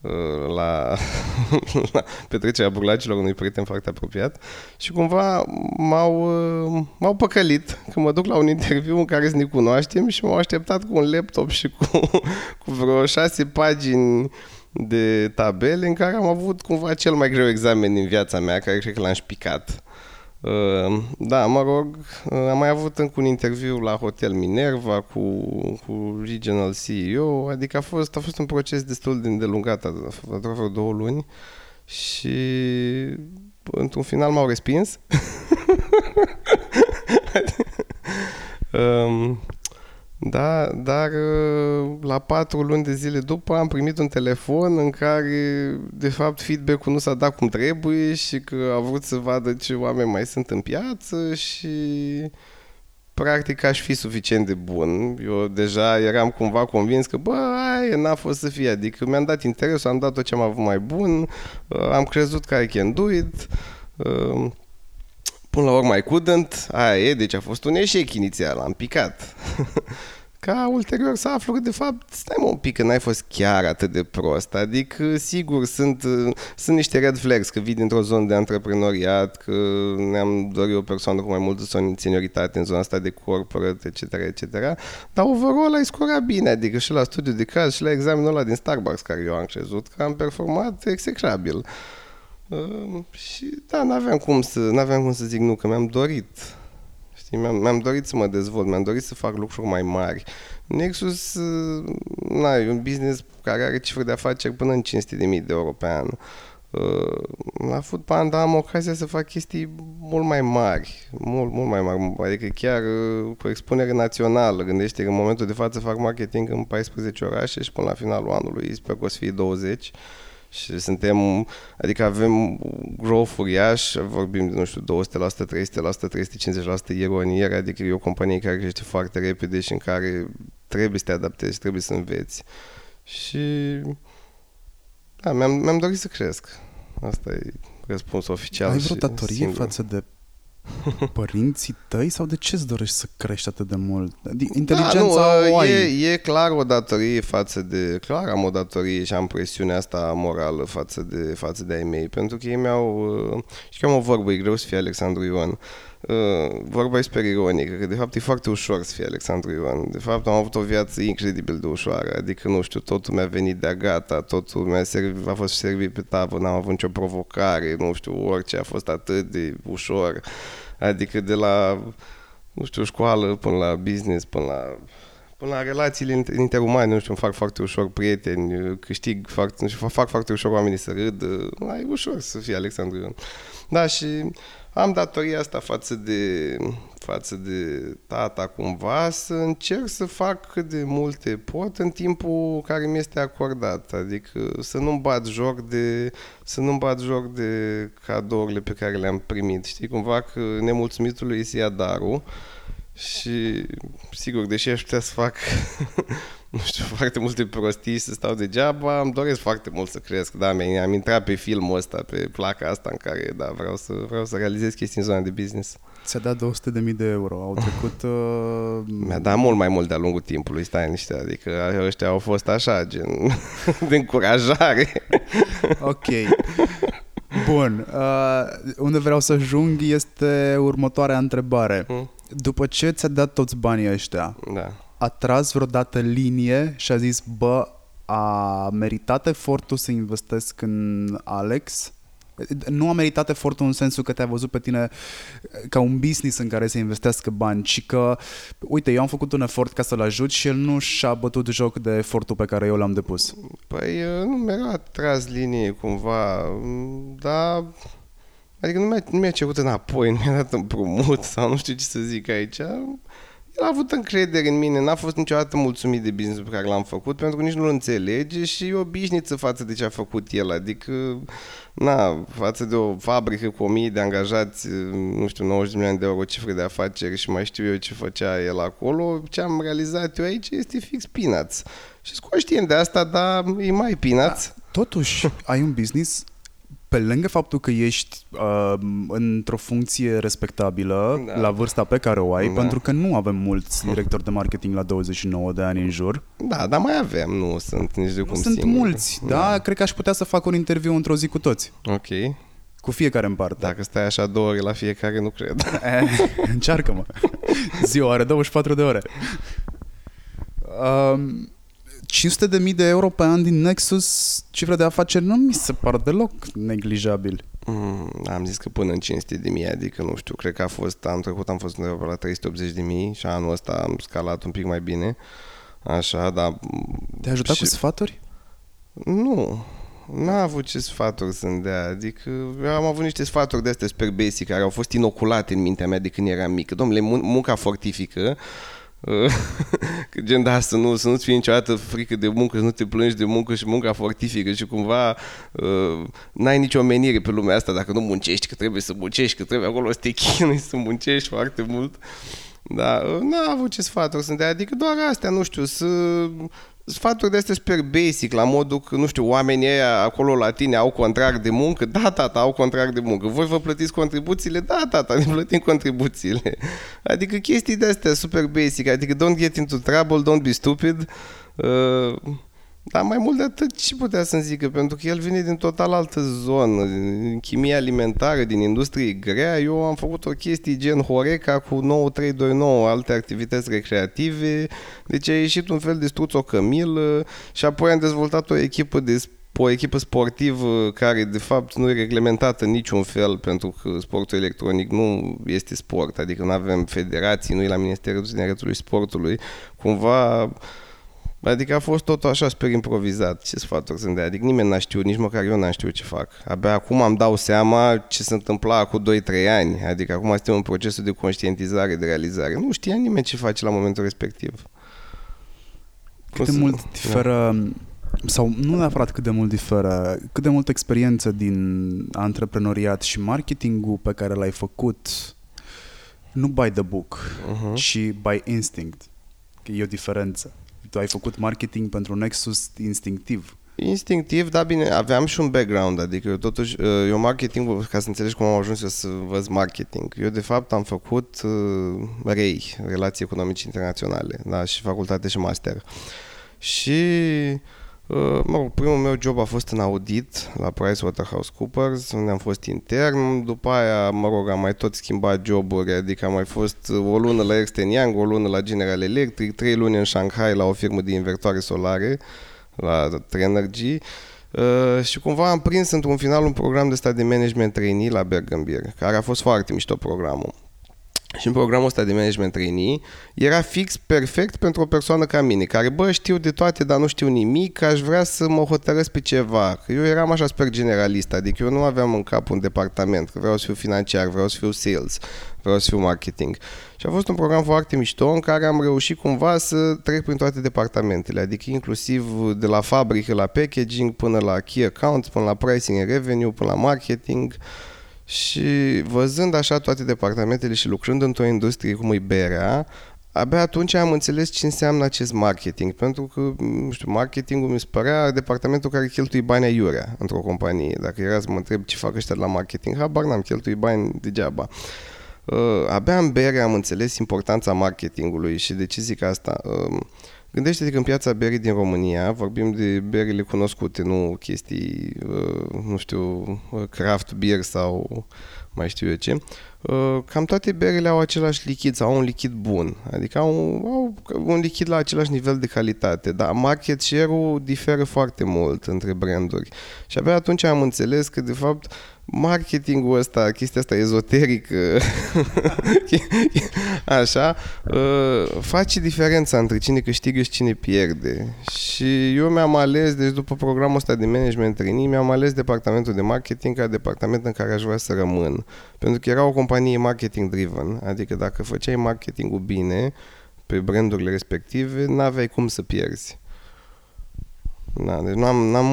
uh, la, la petrecerea burlacilor unui prieten foarte apropiat și cumva m-au, uh, m-au păcălit că mă duc la un interviu în care să ne cunoaștem și m-au așteptat cu un laptop și cu, cu vreo șase pagini de tabele în care am avut cumva cel mai greu examen din viața mea, care cred că l-am șpicat. Ehm, da, mă rog, eh, am mai avut încă un interviu la Hotel Minerva cu, cu Regional CEO, adică a fost, a fost un proces destul de îndelungat, a durat vreo două luni și într-un final m-au respins. um, Da, dar uh, la patru luni de zile după am primit un telefon în care, de fapt, feedback-ul nu s-a dat cum trebuie și că a vrut să vadă ce oameni mai sunt în piață și practic aș fi suficient de bun. Eu deja eram cumva convins că, bă, aia n-a fost să fie. Adică mi-am dat interesul, am dat tot ce am avut mai bun, uh, am crezut că I can do it. Uh, Până la urmă I couldn't, aia e, deci a fost un eșec inițial, am picat. Ca ulterior să aflu că de fapt, stai mă un pic, că n-ai fost chiar atât de prost. Adică, sigur, sunt, sunt niște red flags, că vii dintr-o zonă de antreprenoriat, că ne-am dorit o persoană cu mai multă senioritate în zona asta de corporate, etc., etc. Dar overall ai scorat bine, adică și la studiu de caz și la examenul ăla din Starbucks care eu am crezut că am performat execrabil. Uh, și da, n-aveam cum să, n-aveam cum să zic nu, că mi-am dorit. Știi, mi-am, mi-am dorit să mă dezvolt, mi-am dorit să fac lucruri mai mari. Nexus, uh, na, e un business care are cifre de afaceri până în 500.000 de euro pe an. Uh, la Food Panda am ocazia să fac chestii mult mai mari, mult, mult mai mari, adică chiar uh, cu expunere națională. Gândește că în momentul de față fac marketing în 14 orașe și până la finalul anului sper că o să fie 20 și suntem, adică avem growth uriaș, vorbim de, nu știu, 200%, 300%, 350% year on year, adică e o companie care crește foarte repede și în care trebuie să te adaptezi, trebuie să înveți. Și da, mi-am, mi-am dorit să cresc. Asta e răspunsul oficial Ai vreo și datorie singur. față de părinții tăi sau de ce îți dorești să crești atât de mult? Adică Inteligența da, nu, o ai. e, e clar o datorie față de... Clar am o datorie și am presiunea asta morală față de, față de ai mei, pentru că ei mi-au... uh, Și că am o vorbă, e greu să fie Alexandru Ioan. Uh, vorba e super ironică, că de fapt e foarte ușor să fie Alexandru Ioan. De fapt am avut o viață incredibil de ușoară, adică nu știu, totul mi-a venit de-a gata, totul mi-a servit, a fost servit pe tavă, n-am avut nicio provocare, nu știu, orice a fost atât de ușor. Adică de la, nu știu, școală până la business, până la Până la relațiile inter- interumane, nu știu, îmi fac foarte ușor prieteni, câștig foarte, nu știu, fac foarte ușor oamenii să râd. E ușor să fie Alexandru Ion. Da, și am datoria asta față de, față de tata cumva să încerc să fac cât de multe pot în timpul care mi este acordat. Adică să nu-mi bat joc de, să nu-mi bat joc de cadourile pe care le-am primit. Știi, cumva că nemulțumitului îți se ia darul și sigur, deși aș putea să fac nu știu, foarte multe prostii și să stau degeaba, îmi doresc foarte mult să cresc. Da, mi am intrat pe filmul ăsta, pe placa asta în care, da, vreau să, vreau să realizez chestii în zona de business. Ți-a dat 200.000 de euro. Au trecut... Uh... Mi-a dat mult mai mult de-a lungul timpului, stai niște, adică ăștia au fost așa, gen, de încurajare. ok. Bun. Uh, unde vreau să ajung este următoarea întrebare. Mm. După ce ți-a dat toți banii ăștia, Da. A tras vreodată linie și a zis, bă, a meritat efortul să investesc în Alex? Nu a meritat efortul în sensul că te-a văzut pe tine ca un business în care să investească bani, ci că, uite, eu am făcut un efort ca să-l ajut și el nu și-a bătut joc de efortul pe care eu l-am depus. Păi nu mi-a tras linie cumva, m, dar adică nu mi-a, nu mi-a cerut înapoi, nu mi-a dat împrumut sau nu știu ce să zic aici. El a avut încredere în mine, n-a fost niciodată mulțumit de business pe care l-am făcut pentru că nici nu-l înțelege și e obișniță față de ce a făcut el, adică na, față de o fabrică cu o mie de angajați, nu știu, 90 de milioane de euro cifre de afaceri și mai știu eu ce făcea el acolo, ce am realizat eu aici este fix peanuts. Și sunt conștient de asta, dar e mai peanuts. Totuși, ai un business pe lângă faptul că ești uh, într-o funcție respectabilă Da. la vârsta pe care o ai, Da. pentru că nu avem mulți directori de marketing la 29 de ani în jur. Da, dar mai avem, nu sunt nici de Nu cum sunt singur. mulți, da? Cred că aș putea să fac un interviu într-o zi cu toți, Ok. cu fiecare în parte. Dacă stai așa două ore la fiecare, nu cred. Eh, Încearcă-mă. Ziua are 24 de ore. Um, 500 de mii de euro pe an din Nexus, cifre de afaceri, nu mi se par deloc neglijabil. Mm, am zis că până în 500 de mii, adică nu știu, cred că a fost, am trecut, am fost undeva pe la 380 de mii și anul ăsta am scalat un pic mai bine. Așa, dar... Te-a ajutat și- cu sfaturi? Nu, n-a avut ce sfaturi să-mi dea, adică eu am avut niște sfaturi de astea super basic care au fost inoculate în mintea mea de când eram mic. Domnule, mun- munca fortifică, că gen da, să, nu, să nu-ți fie niciodată frică de muncă, să nu te plângi de muncă și munca fortifică și cumva uh, n-ai nicio menire pe lumea asta dacă nu muncești, că trebuie să muncești, că trebuie acolo să te chinui, să muncești foarte mult. Da, uh, n-a avut ce sfaturi să dea, adică doar astea, nu știu, să sfaturi de astea super basic, la modul că, nu știu, oamenii ăia acolo la tine au contract de muncă, da, tata, au contract de muncă. Voi vă plătiți contribuțiile? Da, tata, ne plătim contribuțiile. Adică chestii de astea super basic, adică don't get into trouble, don't be stupid. Uh, dar mai mult de atât, ce putea să-mi zică? Pentru că el vine din total altă zonă, din chimie alimentară, din industrie grea. Eu am făcut o chestie gen Horeca cu 9329, alte activități recreative. Deci a ieșit un fel de struț o cămilă și apoi am dezvoltat o echipă de o echipă sportivă care de fapt nu e reglementată în niciun fel pentru că sportul electronic nu este sport, adică nu avem federații, nu e la Ministerul Tineretului Sportului, cumva Adică a fost totul așa super improvizat. Ce sfaturi sunt de Adică nimeni n-a știut, nici măcar eu n-am știut ce fac. Abia acum am dau seama ce se întâmpla cu 2-3 ani. Adică acum suntem în procesul de conștientizare, de realizare. Nu știa nimeni ce face la momentul respectiv. Cât de mult diferă, da. sau nu neapărat cât de mult diferă, cât de multă experiență din antreprenoriat și marketingul pe care l-ai făcut nu by the book, uh-huh. ci by instinct. Că e o diferență. Tu ai făcut marketing pentru Nexus instinctiv. Instinctiv, da, bine, aveam și un background, adică eu totuși, uh, eu marketing, ca să înțelegi cum am ajuns eu să văd marketing, eu de fapt am făcut uh, REI, Relații Economice Internaționale, da, și facultate și master. Și Uh, mă rog, primul meu job a fost în audit la PricewaterhouseCoopers, unde am fost intern. După aia, mă rog, am mai tot schimbat joburi, adică am mai fost o lună la Ernst Young, o lună la General Electric, trei luni în Shanghai la o firmă de invertoare solare, la Trenergy. Uh, și cumva am prins într-un final un program de stat de management trainee la Bergambir, care a fost foarte mișto programul și în programul ăsta de management trainee era fix perfect pentru o persoană ca mine, care, bă, știu de toate, dar nu știu nimic, aș vrea să mă hotărăsc pe ceva. Eu eram așa super generalist, adică eu nu aveam în cap un departament, că vreau să fiu financiar, vreau să fiu sales, vreau să fiu marketing. Și a fost un program foarte mișto în care am reușit cumva să trec prin toate departamentele, adică inclusiv de la fabrică la packaging până la key account, până la pricing and revenue, până la marketing. Și văzând așa toate departamentele și lucrând într-o industrie cum e berea, abia atunci am înțeles ce înseamnă acest marketing, pentru că, nu știu, marketingul mi se părea departamentul care cheltui bani aiurea într-o companie. Dacă era să mă întreb ce fac ăștia la marketing, habar n-am, cheltui bani degeaba. Uh, abia în bere am înțeles importanța marketingului și de ce zic asta. Uh, Gândește-te că în piața berii din România vorbim de berile cunoscute, nu chestii, uh, nu știu, uh, craft beer sau mai știu eu ce. Uh, cam toate berile au același lichid sau au un lichid bun, adică au, au un lichid la același nivel de calitate, dar market share-ul diferă foarte mult între branduri. Și abia atunci am înțeles că, de fapt, marketingul ăsta, chestia asta ezoterică, așa, uh, face diferența între cine câștigă și cine pierde. Și eu mi-am ales, deci după programul ăsta de management training, mi-am ales departamentul de marketing ca departament în care aș vrea să rămân. Pentru că era o companie marketing driven, adică dacă făceai marketingul bine pe brandurile respective, n-aveai cum să pierzi. Da, deci n-am, n-am,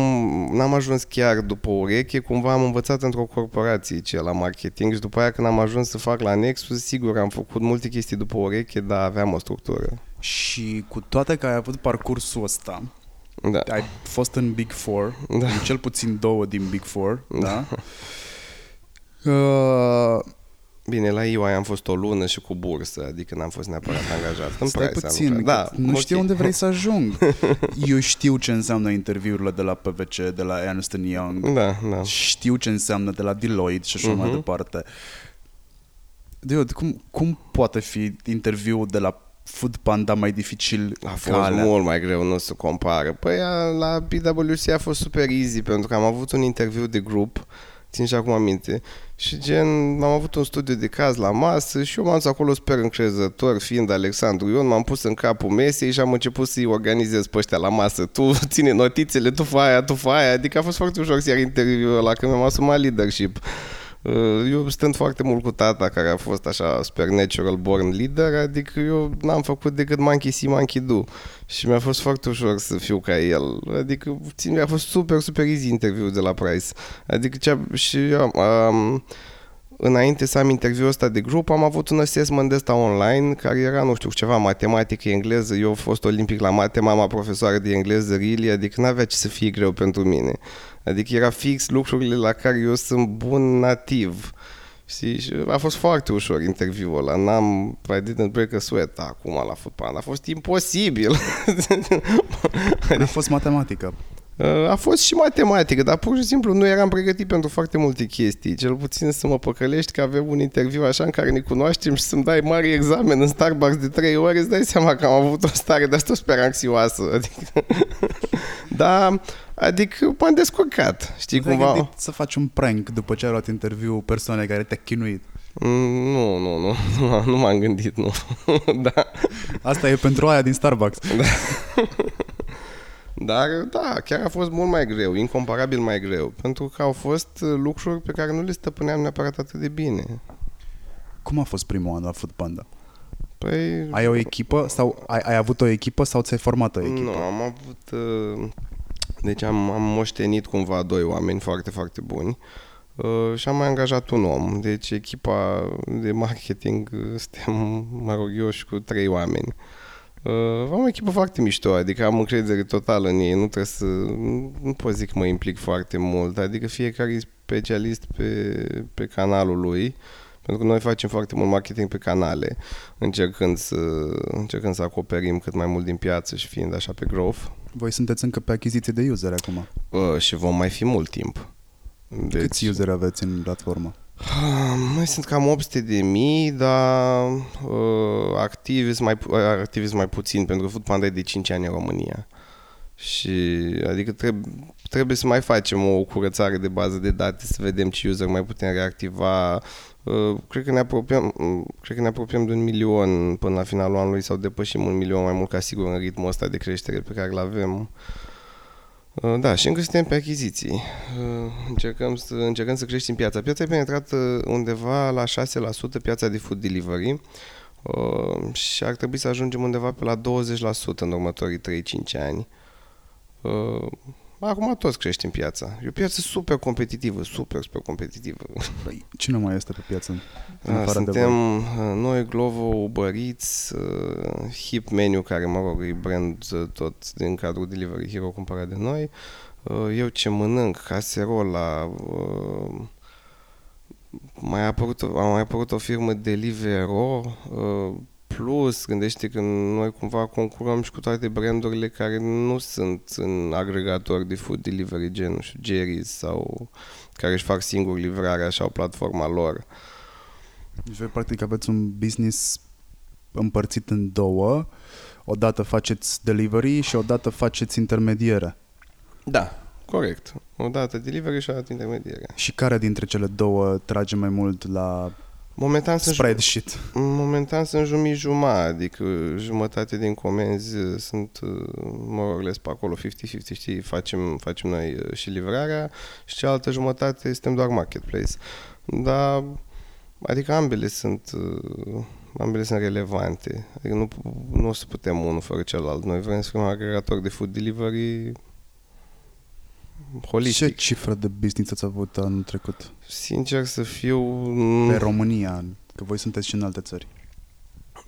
n-am ajuns chiar după o ureche, cumva am învățat într-o corporație ce la marketing și după aia când am ajuns să fac la Nexus, sigur am făcut multe chestii după o ureche, dar aveam o structură. Și cu toate că ai avut parcursul ăsta, da. ai fost în Big Four, da. în cel puțin două din Big Four, da? da? Uh, Bine, la EY am fost o lună și cu bursă, adică n-am fost neapărat angajat. În Stai puțin, da, nu okay. știu unde vrei să ajung. Eu știu ce înseamnă interviurile de la PVC, de la Ernst Young, da, da. știu ce înseamnă de la Deloitte și așa uh-huh. mai mhm. departe. Dude, cum, cum poate fi interviul de la Food Panda mai dificil A fost alea? mult mai greu, nu se compară. Păi la PwC a fost super easy pentru că am avut un interviu de grup țin și acum aminte. Și gen, am avut un studiu de caz la masă și eu m-am dus acolo super încrezător, fiind Alexandru Ion, m-am pus în capul mesei și am început să-i organizez pe ăștia la masă. Tu ține notițele, tu fă aia, tu fă aia. Adică a fost foarte ușor să iar interviul ăla, că mi-am asumat leadership. Uh, eu stând foarte mult cu tata, care a fost așa super natural born leader, adică eu n-am făcut decât monkey see, monkey do. Și mi-a fost foarte ușor să fiu ca el. Adică țin, mi-a fost super, super easy interviul de la Price. Adică cea, și eu um, înainte să am interviul ăsta de grup, am avut un assessment de ăsta online, care era, nu știu, ceva matematică, engleză. Eu am fost olimpic la mate, mama profesoară de engleză, really, adică n-avea ce să fie greu pentru mine. Adică era fix lucrurile la care eu sunt bun nativ. Și a fost foarte ușor interviul ăla. N-am, I didn't break a sweat acum la fotbal. A fost imposibil. a fost matematică. Uh, a fost și matematică, dar pur și simplu nu eram pregătit pentru foarte multe chestii. Cel puțin să mă păcălești că avem un interviu așa în care ne cunoaștem și să-mi dai mari examen în Starbucks de 3 ore, îți dai seama că am avut o stare de asta super anxioasă. Adică, Da, adică m-am descurcat, știi Nu te-ai cumva... gândit să faci un prank după ce ai luat interviu persoane care te-a chinuit. Mm, Nu, nu, nu, nu, m-am- nu m-am gândit, nu. da. Asta e pentru aia din Starbucks. Dar, da, chiar a fost mult mai greu, incomparabil mai greu, pentru că au fost uh, lucruri pe care nu le stăpâneam neapărat atât de bine. Cum a fost primul an la Food Panda? Păi, Ai o echipă sau ai, ai avut o echipă sau ți-ai format o echipă? nu, am avut... uh, Deci am, am moștenit cumva doi oameni foarte, foarte buni uh, și am mai angajat un om. Deci echipa de marketing uh, suntem, mă rog, eu și cu trei oameni. Uh, am o echipă foarte mișto, adică am încredere totală în ei, nu trebuie să... Nu pot zic că mă implic foarte mult, adică fiecare e specialist pe, pe canalul lui, pentru că noi facem foarte mult marketing pe canale, încercând să, încercând să acoperim cât mai mult din piață și fiind așa pe growth. Voi sunteți încă pe achiziție de user acum. Uh, și vom mai fi mult timp. Deci... Câți user aveți în platformă? Mai sunt cam 800 de mii, dar uh, activi sunt mai, pu- activi sunt mai puțin, pentru că Foodpanda e de 5 ani în România. Și adică trebuie, trebuie să mai facem o curățare de bază de date, să vedem ce user mai putem reactiva. Uh, cred că ne apropiem, uh, cred că ne apropiem de un milion până la finalul anului sau depășim un milion mai mult ca sigur în ritmul ăsta de creștere pe care îl avem. Uh, Da, și încă suntem pe achiziții. Uh, Încercăm să, încercăm să creștem piața. Piața e penetrată undeva la 6% piața de food delivery uh, și ar trebui să ajungem undeva pe la 20% în următorii 3-5 ani. Uh, Acum toți creștem piața. E o piață super competitivă, super, super competitivă. Păi, cine mai este pe piață? În Da, afară de suntem voi? uh, noi, Glovo, Uber Eats, uh, Hip Menu, care, mă rog, e brand uh, tot din cadrul Delivery Hero cumpărat de noi. Uh, Eu ce mănânc, Caserola, uh, mai a apărut, o- a mai apărut o firmă Delivero, uh, plus, gândește că noi cumva concurăm și cu toate brandurile care nu sunt în agregatori de food delivery, gen, nu știu, Jerry's sau care își fac singur livrarea și au platforma lor. Deci voi practic aveți un business împărțit în două. Odată faceți delivery și odată faceți intermediere. Da, corect. O dată delivery și o dată intermediere. Și care dintre cele două trage mai mult la Momentan sunt, spreadsheet? momentan sunt jumii jumătate, adică jumătate din comenzi uh, sunt, uh, mă rog, les pe acolo 50-50, știi, facem, facem noi uh, și livrarea și cealaltă jumătate suntem doar marketplace. Dar, adică ambele sunt, uh, ambele sunt relevante. Adică nu, nu o să putem unul fără celălalt. Noi vrem să fim agregator de food delivery holistic. Ce cifră de business ați avut anul trecut? Sincer să fiu... Pe România, că voi sunteți și în alte țări.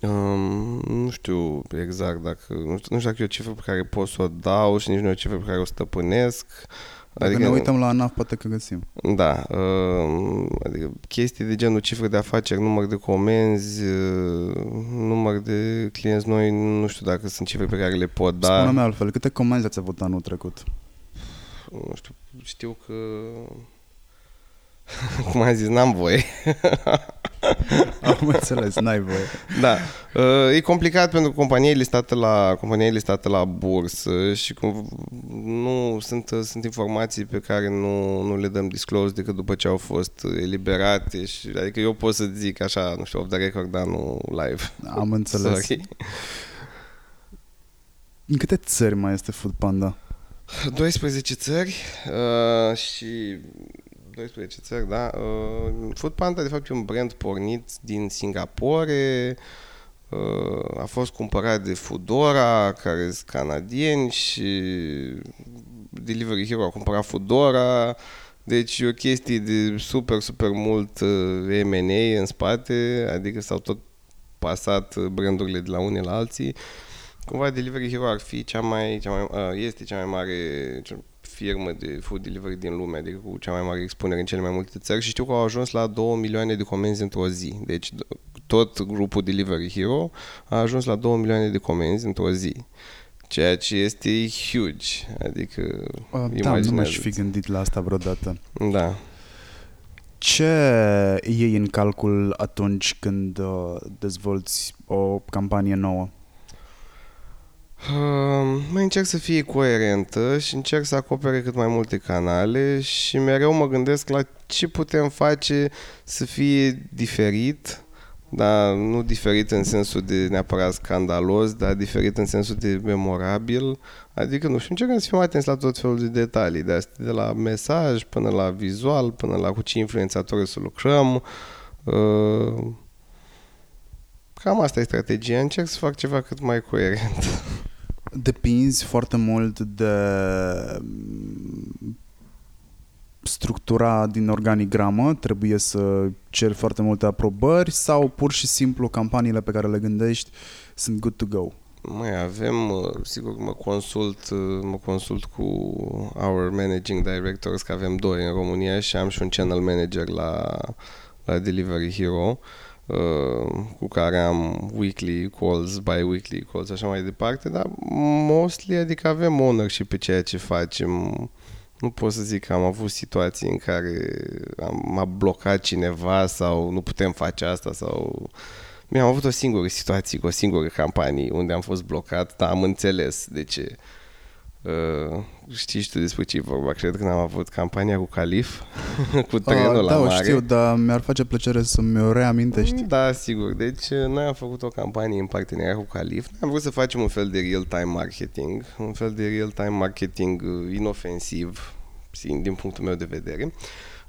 Um, nu știu exact dacă... Nu știu, nu știu dacă e o cifră pe care pot să o dau și nici nu e o cifră pe care o stăpânesc. Dacă ne uităm la ANAF, poate că găsim. Da, um, adică chestii de genul cifre de afaceri, număr de comenzi, uh, număr de clienți noi, nu știu dacă sunt cifre pe care le pot da. Spune-mi altfel, câte comenzi ați avut anul trecut? Nu știu, știu că... Cum am zis, n-am voie. Am înțeles, n-ai voie. Da, uh, e complicat pentru că compania e listată la, compania e listată la bursă și cum, nu sunt, sunt informații pe care nu, nu le dăm disclose decât după ce au fost eliberate și adică eu pot să zic așa, nu știu, off the record, dar nu live. Am înțeles. Sorry. În câte țări mai este Food Panda? 12 țări uh, și 12 țări, da. Uh, Food Panda, de fapt, e un brand pornit din Singapore. Uh, a fost cumpărat de Foodora, care sunt canadieni și Delivery Hero a cumpărat Foodora. Deci e o chestie de super, super mult uh, M&A în spate, adică s-au tot pasat uh, brandurile de la unii la alții. Cumva Delivery Hero ar fi cea mai, cea mai uh, este cea mai mare cea- firmă de food delivery din lume, adică cu cea mai mare expunere în cele mai multe țări și știu că au ajuns la 2 milioane de comenzi într-o zi. Deci d- tot grupul Delivery Hero a ajuns la 2 milioane de comenzi într-o zi. Ceea ce este huge. Adică Uh, da, nu imaginează-ți. m-aș fi gândit la asta vreodată. Da. Ce iei în calcul atunci când uh, dezvolți o campanie nouă? Uh, mai încerc să fie coerentă și încerc să acopere cât mai multe canale și mereu mă gândesc la ce putem face să fie diferit, dar nu diferit în sensul de neapărat scandalos, dar diferit în sensul de memorabil. Adică, nu știu, încercăm să fim atenți la tot felul de detalii, de, astea, de la mesaj până la vizual, până la cu ce influențatori să lucrăm. Uh, cam asta e strategia. Încerc să fac ceva cât mai coerent. Depinzi foarte mult de mm, structura din organigramă, trebuie să ceri foarte multe aprobări sau pur și simplu campaniile pe care le gândești sunt good to go? Mai avem, uh, sigur că mă consult, uh, mă consult cu our managing directors, că avem doi în România și am și un channel manager la, la Delivery Hero uh, cu care am weekly calls, bi-weekly calls, așa mai departe, dar mostly, adică avem ownership pe ceea ce facem. Nu pot să zic că am avut situații în care am, m-a blocat cineva sau nu putem face asta sau mi-am avut o singură situație cu o singură campanie unde am fost blocat, dar am înțeles de ce. Uh, știi și tu despre ce vorba, cred că am avut campania cu Calif, cu trenul uh, la da, mare. Da, știu, dar mi-ar face plăcere să-mi o reamintești. Da, sigur. Deci uh, noi am făcut o campanie în parteneriat cu Calif. Am vrut să facem un fel de real-time marketing, un fel de real-time marketing uh, inofensiv, din punctul meu de vedere. Uh,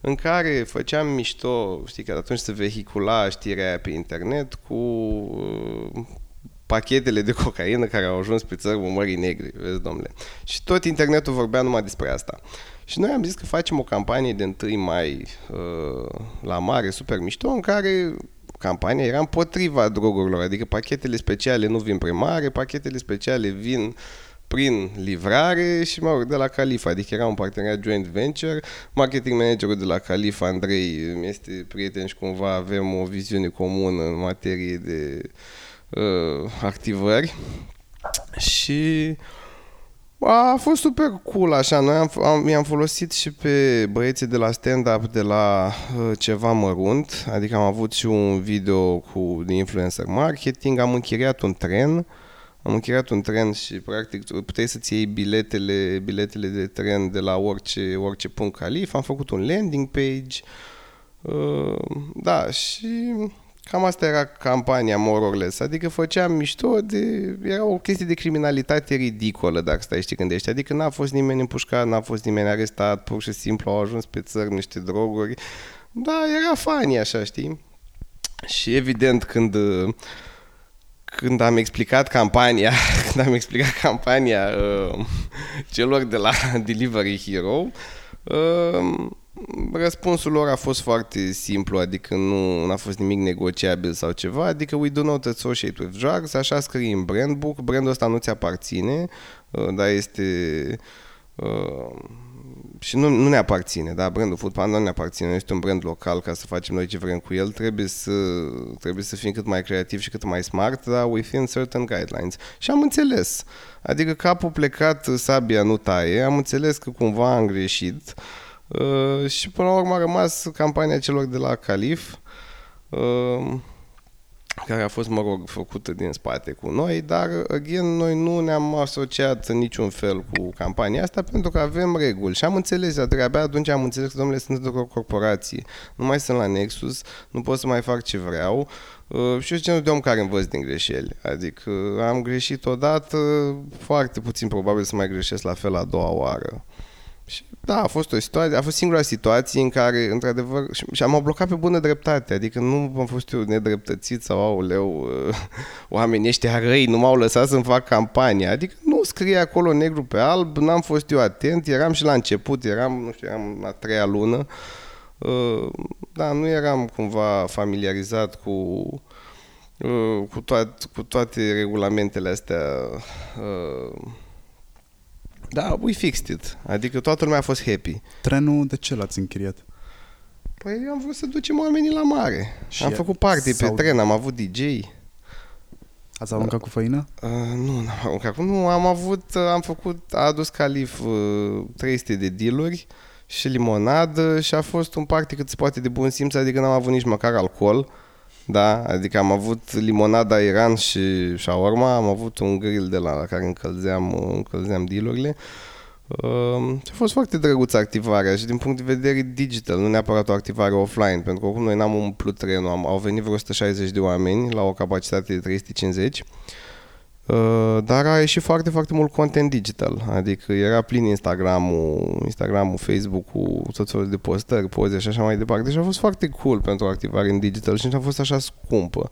în care făceam mișto, știi că atunci se vehicula știrea aia pe internet cu uh, pachetele de cocaină care au ajuns pe țărmul Mării Negre, vezi, domnule. Și tot internetul vorbea numai despre asta. Și noi am zis că facem o campanie de 1 mai uh, la mare, super mișto, în care campania era împotriva drogurilor, adică pachetele speciale nu vin pe mare, pachetele speciale vin uh, prin livrare și, mă rog, de la Califa, adică era un parteneriat joint venture. Marketing managerul de la Califa, Andrei, este prieten și cumva avem o viziune comună în materie de uh, activări. Și a fost super cool așa, noi am, am, i-am folosit și pe băieții de la stand-up de la uh, ceva mărunt, adică am avut și un video cu de influencer marketing, am închiriat un tren, am închiriat un tren și practic puteai să-ți iei biletele, biletele de tren de la orice, orice punct calif. Am făcut un landing page. Uh, da, și cam asta era campania more or less. Adică făceam mișto de... Era o chestie de criminalitate ridicolă, dacă stai și te gândești. Adică n-a fost nimeni împușcat, n-a fost nimeni arestat, pur și simplu au ajuns pe țări niște droguri. Da, era fani așa, știi? Și evident când când am explicat campania, când am explicat campania uh, celor de la Delivery Hero, uh, răspunsul lor a fost foarte simplu, adică nu a fost nimic negociabil sau ceva, adică we do not associate with drugs, așa scrie în brand book, brandul ăsta nu ți aparține, uh, dar este uh, și nu, nu ne aparține, da? Brandul Food Panda nu ne aparține, nu este un brand local ca să facem noi ce vrem cu el, trebuie să, trebuie să fim cât mai creativ și cât mai smart, dar within certain guidelines. Și am înțeles, adică capul plecat, sabia nu taie, am înțeles că cumva am greșit uh, și până la urmă a rămas campania celor de la Calif, uh, care a fost, mă rog, făcută din spate cu noi, dar, again, noi nu ne-am asociat în niciun fel cu campania asta pentru că avem reguli. Și am înțeles, adică abia atunci am înțeles că, domnule, sunt o corporație, nu mai sunt la Nexus, nu pot să mai fac ce vreau. Uh, și eu genul de om care învăț din greșeli, adică am greșit odată, foarte puțin probabil să mai greșesc la fel a doua oară. Și da, a fost o situație, a fost singura situație în care, într-adevăr, și, și am blocat pe bună dreptate, adică nu am fost eu nedreptățit sau, auleu, uh, oamenii ăștia răi nu m-au lăsat să-mi fac campania, adică nu scrie acolo negru pe alb, n-am fost eu atent, eram și la început, eram, nu știu, eram la treia lună, uh, da, nu eram cumva familiarizat cu uh, cu, toat, cu toate regulamentele astea uh, da, we fixed it. Adică toată lumea a fost happy. Trenul, de ce l-ați închiriat? Păi am vrut să ducem oamenii la mare. Și am făcut party sau... pe tren, am avut DJ. Ați aruncat cu făină? Uh, nu, n-am aruncat cu... Nu, am avut, uh, am făcut, a adus Calif uh, 300 de dealuri și limonadă și a fost un party cât se poate de bun simț, adică n-am avut nici măcar alcool. Da, adică am avut limonada Iran și shawarma, am avut un grill de la, la care încălzeam, încălzeam dealurile. Uh, a fost foarte drăguță activarea și din punct de vedere digital, nu neapărat o activare offline, pentru că oricum noi n-am umplut trenul, am, au venit vreo 160 de oameni la o capacitate de 350 Uh, dar a ieșit foarte, foarte mult content digital. Adică era plin Instagramul, Instagramul, Facebook-ul, tot felul de postări, poze și așa mai departe. Deci a fost foarte cool pentru activare în digital și nici a fost așa scumpă.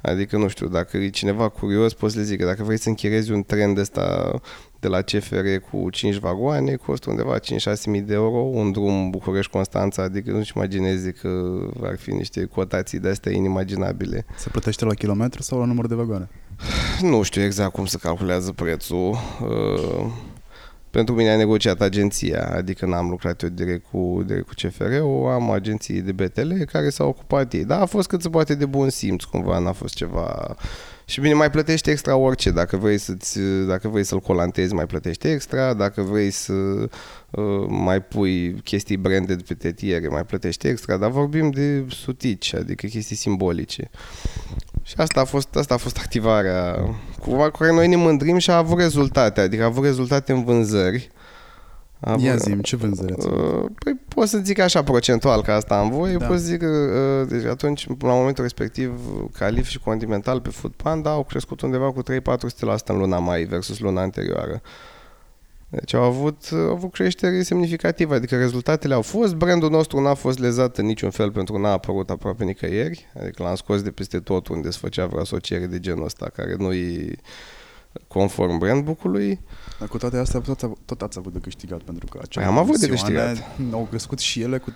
Adică, nu știu, dacă e cineva curios, poți le zic că dacă vrei să închirezi un trend ăsta de la CFR cu 5 vagoane, costă undeva 5-6 mii de euro, un drum București-Constanța, adică nu-și imaginezi că ar fi niște cotații de-astea inimaginabile. Se plătește la kilometru sau la număr de vagoane? Nu știu exact cum se calculează prețul. Uh, pentru mine a negociat agenția, adică n-am lucrat eu direct cu, direct cu CFR-ul, am agenții de BTL care s-au ocupat ei. Dar a fost cât se poate de bun simț, cumva, n-a fost ceva... Și bine, mai plătești extra orice, dacă vrei, să-ți, dacă vrei să-l colantezi, mai plătești extra, dacă vrei să uh, mai pui chestii branded pe tetiere, mai plătești extra, dar vorbim de sutici, adică chestii simbolice. Și asta a fost, asta a fost activarea cu care noi ne mândrim și a avut rezultate, adică a avut rezultate în vânzări. A avut, Ia zi ce vânzări ați uh, Păi pot să zic așa procentual, că asta am voie, da. pot să zic că uh, deci atunci, la momentul respectiv, Calif și Continental pe Food Panda au crescut undeva cu 3-400% în luna mai versus luna anterioară. Deci au avut, au avut creștere semnificativă, adică rezultatele au fost, brandul nostru n-a fost lezat în niciun fel pentru că n-a apărut aproape nicăieri, adică l-am scos de peste tot unde se făcea vreo asociere de genul ăsta, care nu e conform brandbook-ului. Dar cu toate astea tot, tot ați avut de câștigat pentru că păi am avut de câștigat. Au crescut și ele cu 3-400.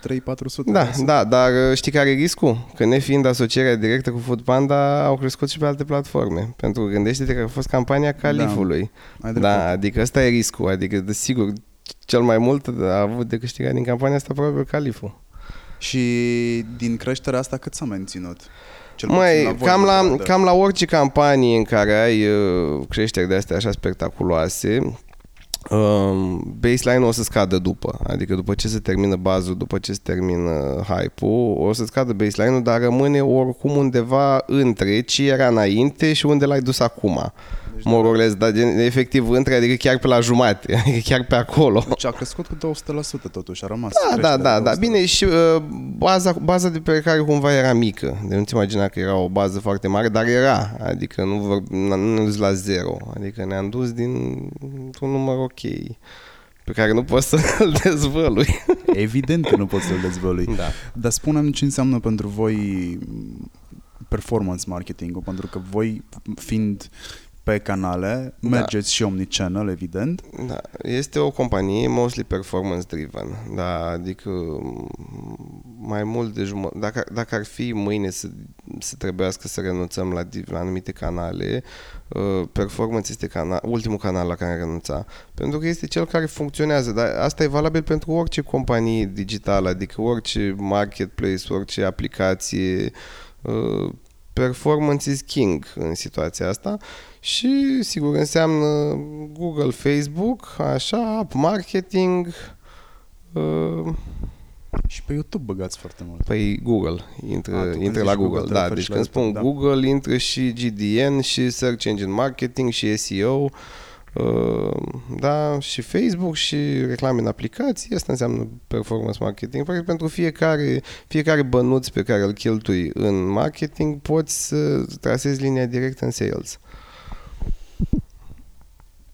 Da, da, dar uh, știi care e riscul? Că nefiind asocierea directă cu Food Panda, au crescut și pe alte platforme. Pentru că gândește-te că a fost campania califului. Da, da adică ăsta e riscul. Adică, desigur, cel mai mult a avut de câștigat din campania asta probabil califul. Și din creșterea asta cât s-a menținut? Cel Mai, la cam, la, cam la orice campanie în care ai uh, creșteri de astea așa spectaculoase, Um, baseline o să scadă după, adică după ce se termină bazul, după ce se termină hype-ul, o să scadă baseline-ul, dar rămâne oricum undeva între ce era înainte și unde l-ai dus acum. Deci more or less, dar efectiv între, adică chiar pe la jumate, adică chiar pe acolo. Deci a crescut cu 200% totuși, a rămas. Da, da, da, da, bine și uh, baza, baza de pe care cumva era mică, de nu-ți imagina că era o bază foarte mare, dar era, adică nu, vor, nu ne-am dus la zero, adică ne-am dus din un număr ok pe care nu poți să-l dezvălui. Evident că nu poți să-l dezvălui. Da. Dar spunem ce înseamnă pentru voi performance marketing pentru că voi fiind pe canale, da. mergeți da. și omnichannel, evident. Da, este o companie mostly performance driven, da, adică mai mult de jumătate, dacă, dacă ar fi mâine să, să trebuiască să renunțăm la, la anumite canale, uh, performance este canal, ultimul canal la care renunța, pentru că este cel care funcționează, dar asta e valabil pentru orice companie digitală, adică orice marketplace, orice aplicație, uh, performance is king în situația asta și sigur înseamnă Google, Facebook, așa, app marketing. Uh, și pe YouTube băgați foarte mult. Păi Google, intră, A, intră la Google, Google da, deci când spun da. Google, intră și GDN și Search Engine Marketing și SEO, uh, da, și Facebook și reclame în aplicații, asta înseamnă performance marketing. Practic pentru fiecare, fiecare bănuț pe care îl cheltui în marketing poți să trasezi linia directă în sales.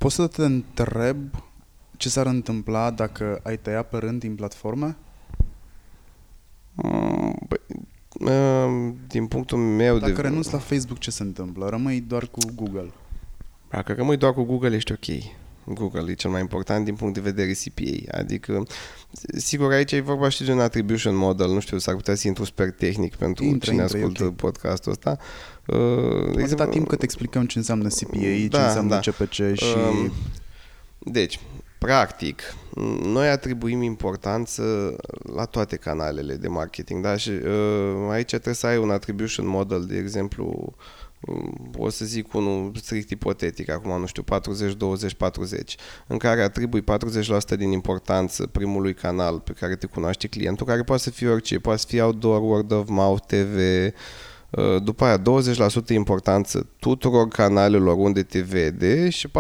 Poți să te întreb ce s-ar întâmpla dacă ai tăia pe rând din platforme? Mm, băi, mm, din punctul meu dacă de... renunți la Facebook, ce se întâmplă? Rămâi doar cu Google. Dacă rămâi doar cu Google, ești ok. Google e cel mai important din punct de vedere CPA. Adică, sigur, aici e vorba și de un attribution model, nu știu, s-ar putea să intru super tehnic pentru intră, cine intră, ascultă okay. podcastul ăsta. Uh, Atâta exemplu, timp cât explicăm ce înseamnă CPA, da, ce înseamnă da. CPC și... Uh, deci, practic, noi atribuim importanță la toate canalele de marketing, da? Și uh, aici trebuie să ai un attribution model, de exemplu, Mm, o să zic unul strict ipotetic, acum nu știu, 40-20-40, în care atribui 40% din importanță primului canal pe care te cunoaște clientul, care poate să fie orice, poate să fie outdoor, word of mouth, TV, Uh, după aia 20% importanță tuturor canalelor unde te vede și 40%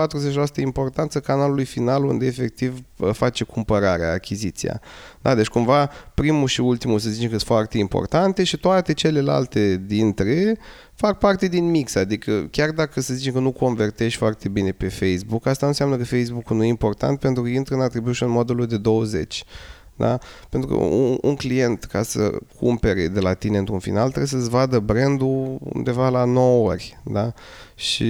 importanță canalului final unde efectiv uh, face cumpărarea, achiziția. Da, deci cumva primul și ultimul să zicem că sunt foarte importante și toate celelalte dintre fac parte din mix, adică chiar dacă să zicem că nu convertești foarte bine pe Facebook, asta nu înseamnă că Facebook-ul nu e important pentru că intră în attribution modelul de 20. Da? Pentru că un, un client, ca să cumpere de la tine într-un final, trebuie să-ți vadă brandul undeva la 9 ori. Da? Și,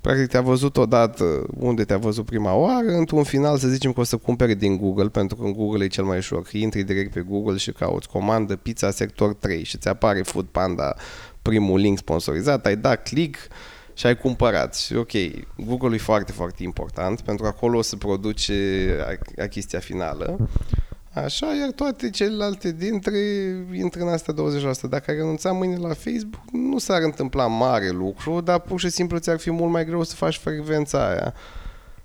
practic, te-a văzut odată unde te-a văzut prima oară, într-un final să zicem că o să cumpere din Google, pentru că în Google e cel mai ușor. Intri direct pe Google și cauți comandă pizza sector 3 și ți apare Food Panda primul link sponsorizat, ai dat click, și ai cumpărat. Și ok, Google e foarte, foarte important pentru că acolo o să produce achiziția finală. Așa, iar toate celelalte dintre intră în astea 20%. Dacă ai renunțat mâine la Facebook, nu s-ar întâmpla mare lucru, dar pur și simplu ți-ar fi mult mai greu să faci frecvența aia.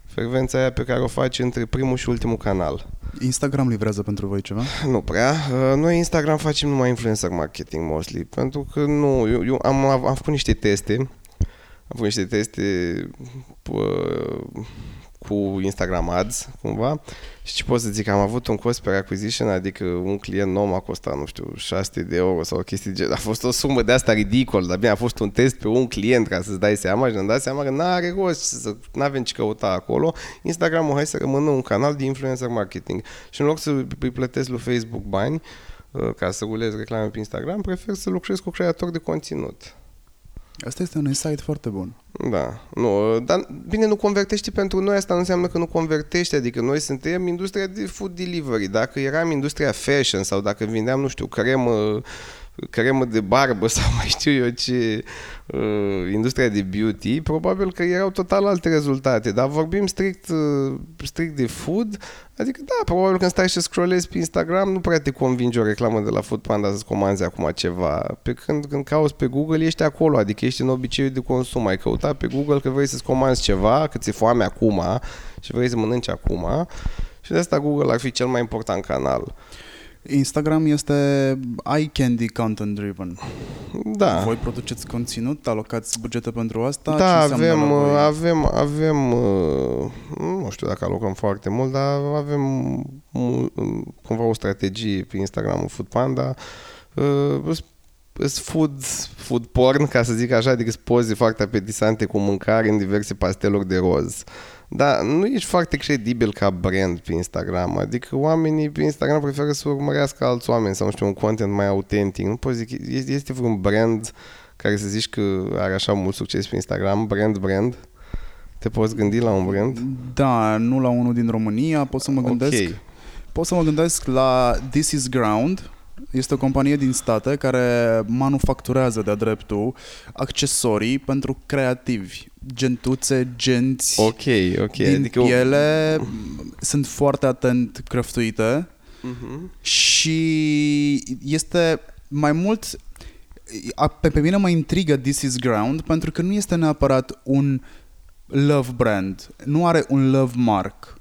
Frecvența aia pe care o faci între primul și ultimul canal. Instagram livrează pentru voi ceva? Nu prea. Uh, noi Instagram facem numai influencer marketing mostly, pentru că nu, eu, eu am, am făcut niște teste, am făcut niște teste cu Instagram Ads, cumva. Și ce pot să zic, am avut un cost per acquisition, adică un client nou m-a costat, nu știu, 600 de euro sau o chestie de A fost o sumă de asta ridicol, dar bine, a fost un test pe un client ca să-ți dai seama și ne-am dat seama că n-are rost, să nu avem ce căuta acolo. Instagramul, hai să rămână un canal de influencer marketing. Și în loc să îi plătesc lui Facebook bani, uh, ca să rulez reclame pe Instagram, prefer să lucrez cu creator de conținut. Asta este un insight foarte bun. Da, nu, dar bine, nu convertești pentru noi, asta nu înseamnă că nu convertești, adică noi suntem industria de food delivery. Dacă eram industria fashion sau dacă vindeam, nu știu, cremă cremă de barbă sau mai știu eu ce uh, industria de beauty, probabil că erau total alte rezultate, dar vorbim strict, uh, strict de food, adică da, probabil când stai și scrollezi pe Instagram nu prea te convinge o reclamă de la Food Panda să-ți comanzi acum ceva, pe când când cauți pe Google ești acolo, adică ești în obiceiul de consum, ai căutat pe Google că vrei să-ți comanzi ceva, că ți-e foame acum și vrei să mănânci acum și de asta Google ar fi cel mai important canal. Instagram este eye candy content driven. Da. Voi produceți conținut, alocați bugete pentru asta? Da, avem, avem, avem, uh, nu știu dacă alocăm foarte mult, dar avem cumva o strategie pe Instagramul Food Panda. Uh, food, food porn, ca să zic așa, adică poze foarte apetisante cu mâncare în diverse pasteluri de roz. Dar nu ești foarte credibil ca brand pe Instagram. Adică oamenii pe Instagram preferă să urmărească alți oameni sau, nu știu, un content mai autentic. Nu poți zic, este vreun brand care să zici că are așa mult succes pe Instagram, brand, brand? Te poți gândi la un brand? Da, nu la unul din România, pot să mă gândesc. Okay. Pot să mă gândesc la This is Ground, este o companie din state care manufacturează de-a dreptul accesorii pentru creativi, gentuțe, genți Ok, ok. din adică piele, sunt foarte atent crăftuite uh-huh. și este mai mult pe, pe mine mă intrigă This is Ground pentru că nu este neapărat un love brand, nu are un love mark.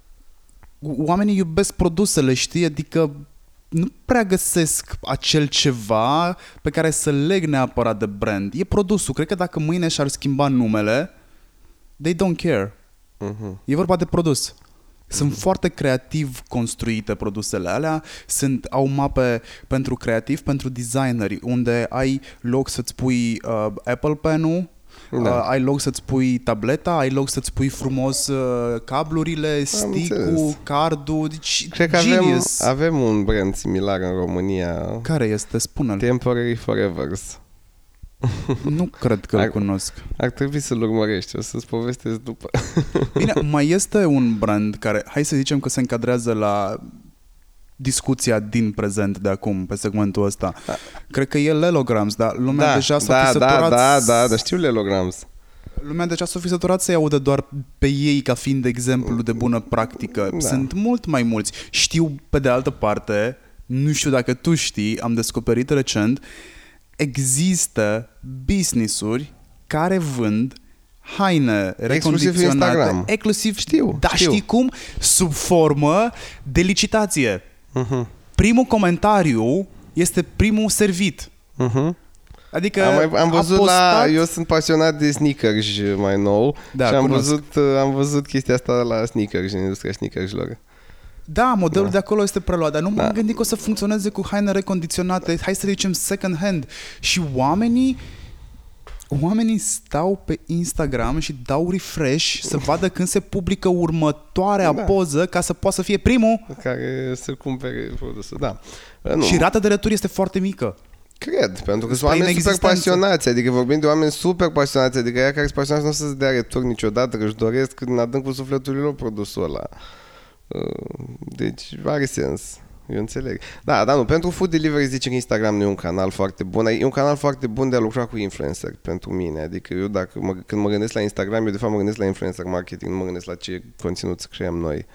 Oamenii iubesc produsele, știi? Adică nu prea găsesc acel ceva pe care să leg neapărat de brand. E produsul. Cred că dacă mâine și-ar schimba numele, they don't care. Uh-huh. E vorba de produs. Sunt uh-huh. foarte creativ construite produsele alea, sunt, au mape pentru creativ, pentru designeri, unde ai loc să-ți pui uh, Apple Pen-ul, da. Uh, ai loc să-ți pui tableta, ai loc să-ți pui frumos uh, cablurile, stick-ul, cardul, deci Cred că avem, avem un brand similar în România. Care este? Spune-l. Temporary Forevers. Nu cred că îl cunosc. Ar trebui să-l urmărești, o să-ți povestesc după. Bine, mai este un brand care, hai să zicem că se încadrează la discuția din prezent de acum, pe segmentul ăsta. Da. Cred că e Lelograms, dar lumea da, deja s-a da, fi săturat... Da, da, da, da, știu Lelograms. Lumea deja s-a fi săturat să-i audă doar pe ei ca fiind exemplu de bună practică. Da. Sunt mult mai mulți. Știu, pe de altă parte, nu știu dacă tu știi, am descoperit recent, există business-uri care vând haine recondiționate. Exclusiv Exclusiv, știu. Dar știu. știi cum? Sub formă de licitație. Uh-huh. Primul comentariu este primul servit. Uh-huh. Adică Am, mai, am a văzut postat... la... Eu sunt pasionat de sneakers mai nou Da, și am cunosc. văzut, uh, am văzut chestia asta la sneakers, în industria sneakersilor. Da, modelul Da. de acolo este preluat, dar nu m-am Da. gândit că o să funcționeze cu haine recondiționate, hai să zicem second hand. Și oamenii Oamenii stau pe Instagram și dau refresh să vadă când se publică următoarea Da. poză ca să poată să fie primul Care să cumpere produsul, da. Uh, Nu, și rata de retur este foarte mică. Cred, pentru că sunt Spre oameni super inexistență. pasionați, adică vorbim de oameni super pasionați, adică ea care sunt pasionați nu o să-ți dea retur niciodată, că își doresc în adâncul sufletului lor produsul ăla. Uh, Deci are sens. Eu înțeleg. Da, dar nu, pentru food delivery zice că Instagram nu e un canal foarte bun. E un canal foarte bun de a lucra cu influencer pentru mine. Adică eu dacă mă, când mă gândesc la Instagram, eu de fapt mă gândesc la influencer marketing, nu mă gândesc la ce conținut să creăm noi.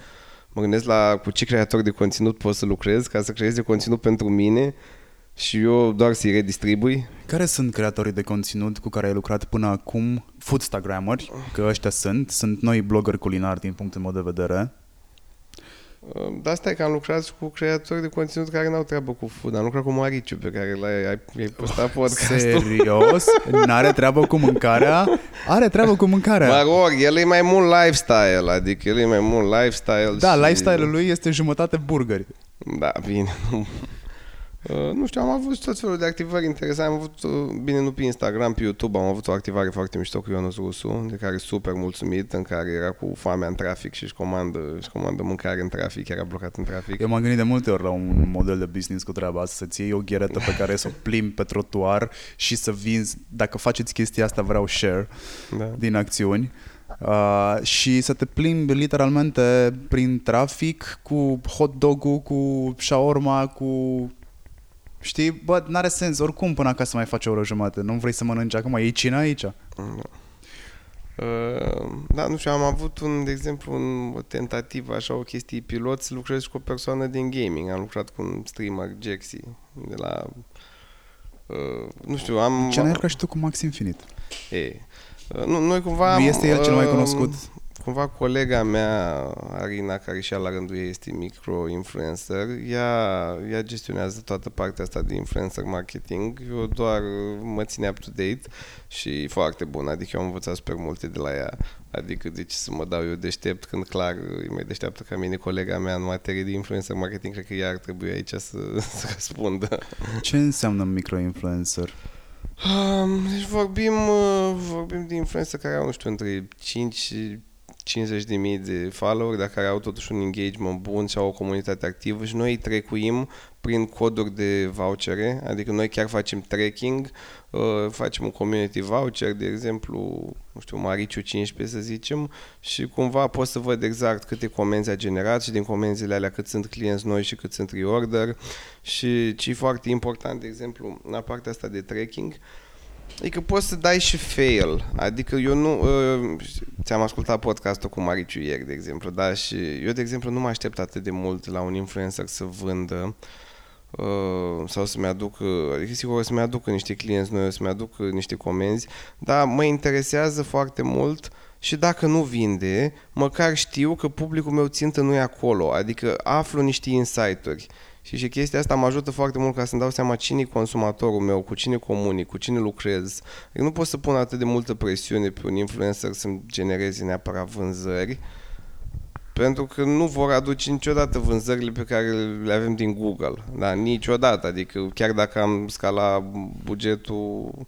Mă gândesc la cu ce creator de conținut pot să lucrez ca să creeze conținut pentru mine și eu doar să-i redistribui. Care sunt creatorii de conținut cu care ai lucrat până acum? Foodstagrameri, că ăștia sunt. Sunt noi blogger culinari din punctul meu de vedere. Uh, Dar asta e că am lucrat și cu creatori de conținut care n-au treabă cu food. Am lucrat cu Mariciu pe care l-ai ai, ai postat podcastul. Serios? N-are treabă cu mâncarea? Are treabă cu mâncarea. Mă rog, el e mai mult lifestyle, adică el e mai mult lifestyle Da, și... lifestyle-ul lui este jumătate burgeri. Da, bine. Nu. Uh, nu știu, am avut tot felul de activări interesante. Am avut, uh, bine, nu pe Instagram, pe YouTube, am avut o activare foarte mișto cu Ionuț Rusu, de care super mulțumit, în care era cu foamea în trafic și își comandă, își comandă mâncare în trafic, era blocat în trafic. Eu m-am gândit de multe ori la un model de business cu treaba asta, să-ți iei o gheretă pe care să o plimbi pe trotuar și să vinzi, dacă faceți chestia asta vreau share Da. din acțiuni. Uh, și să te plimbi literalmente prin trafic cu hot dog-ul, cu shawarma, cu... Știi, bă, n-are sens, oricum până acasă mai faci o oră jumătate, nu vrei să mănânci acum, iei cina aici. Uh, da, nu știu, am avut un, de exemplu, un, o tentativă, așa, o chestie pilot, să lucrez cu o persoană din gaming. Am lucrat cu un streamer, Jaxi, de la... Uh, nu știu, am... Ce n-ai lucrat și tu cu Max Infinite? E, uh, nu, noi cumva... am, Este el cel mai uh, cunoscut. Cumva colega mea, Arina, care și ea la rândul ei este micro-influencer, ea, ea gestionează toată partea asta de influencer marketing. Eu doar mă ține up-to-date și e foarte bun. Adică eu am învățat super multe de la ea. Adică de ce să mă dau eu deștept când clar e mai deșteaptă ca mine colega mea în materie de influencer marketing. Cred că ea ar trebui aici să, să răspundă. Ce înseamnă micro-influencer? Um, deci vorbim, uh, vorbim de influencer care au, nu știu, între 5 și 50 de mii de follower, dar care au totuși un engagement bun și au o comunitate activă și noi îi trecuim prin coduri de vouchere, adică noi chiar facem tracking, uh, facem un community voucher, de exemplu, nu știu, Mariciu 15 să zicem, și cumva pot să văd exact câte comenzi a generat și din comenzile alea cât sunt clienți noi și cât sunt reorder. Și ce e foarte important, de exemplu, la partea asta de tracking, Adică poți să dai și fail. Adică eu nu... Uh, ți-am ascultat podcastul cu Mariciu ieri, de exemplu, da? Și eu, de exemplu, nu mă aștept atât de mult la un influencer să vândă uh, sau să-mi aducă, adică sigur o să-mi aducă niște clienți noi, o să-mi aducă niște comenzi, dar mă interesează foarte mult și dacă nu vinde, măcar știu că publicul meu țintă nu e acolo, adică aflu niște insight-uri. Și și chestia asta mă ajută foarte mult ca să-mi dau seama cine e consumatorul meu, cu cine comunic, cu cine lucrez. Eu nu pot să pun atât de multă presiune pe un influencer să-mi genereze neapărat vânzări, pentru că nu vor aduce niciodată vânzările pe care le avem din Google. Da, niciodată. Adică chiar dacă am scala bugetul uh,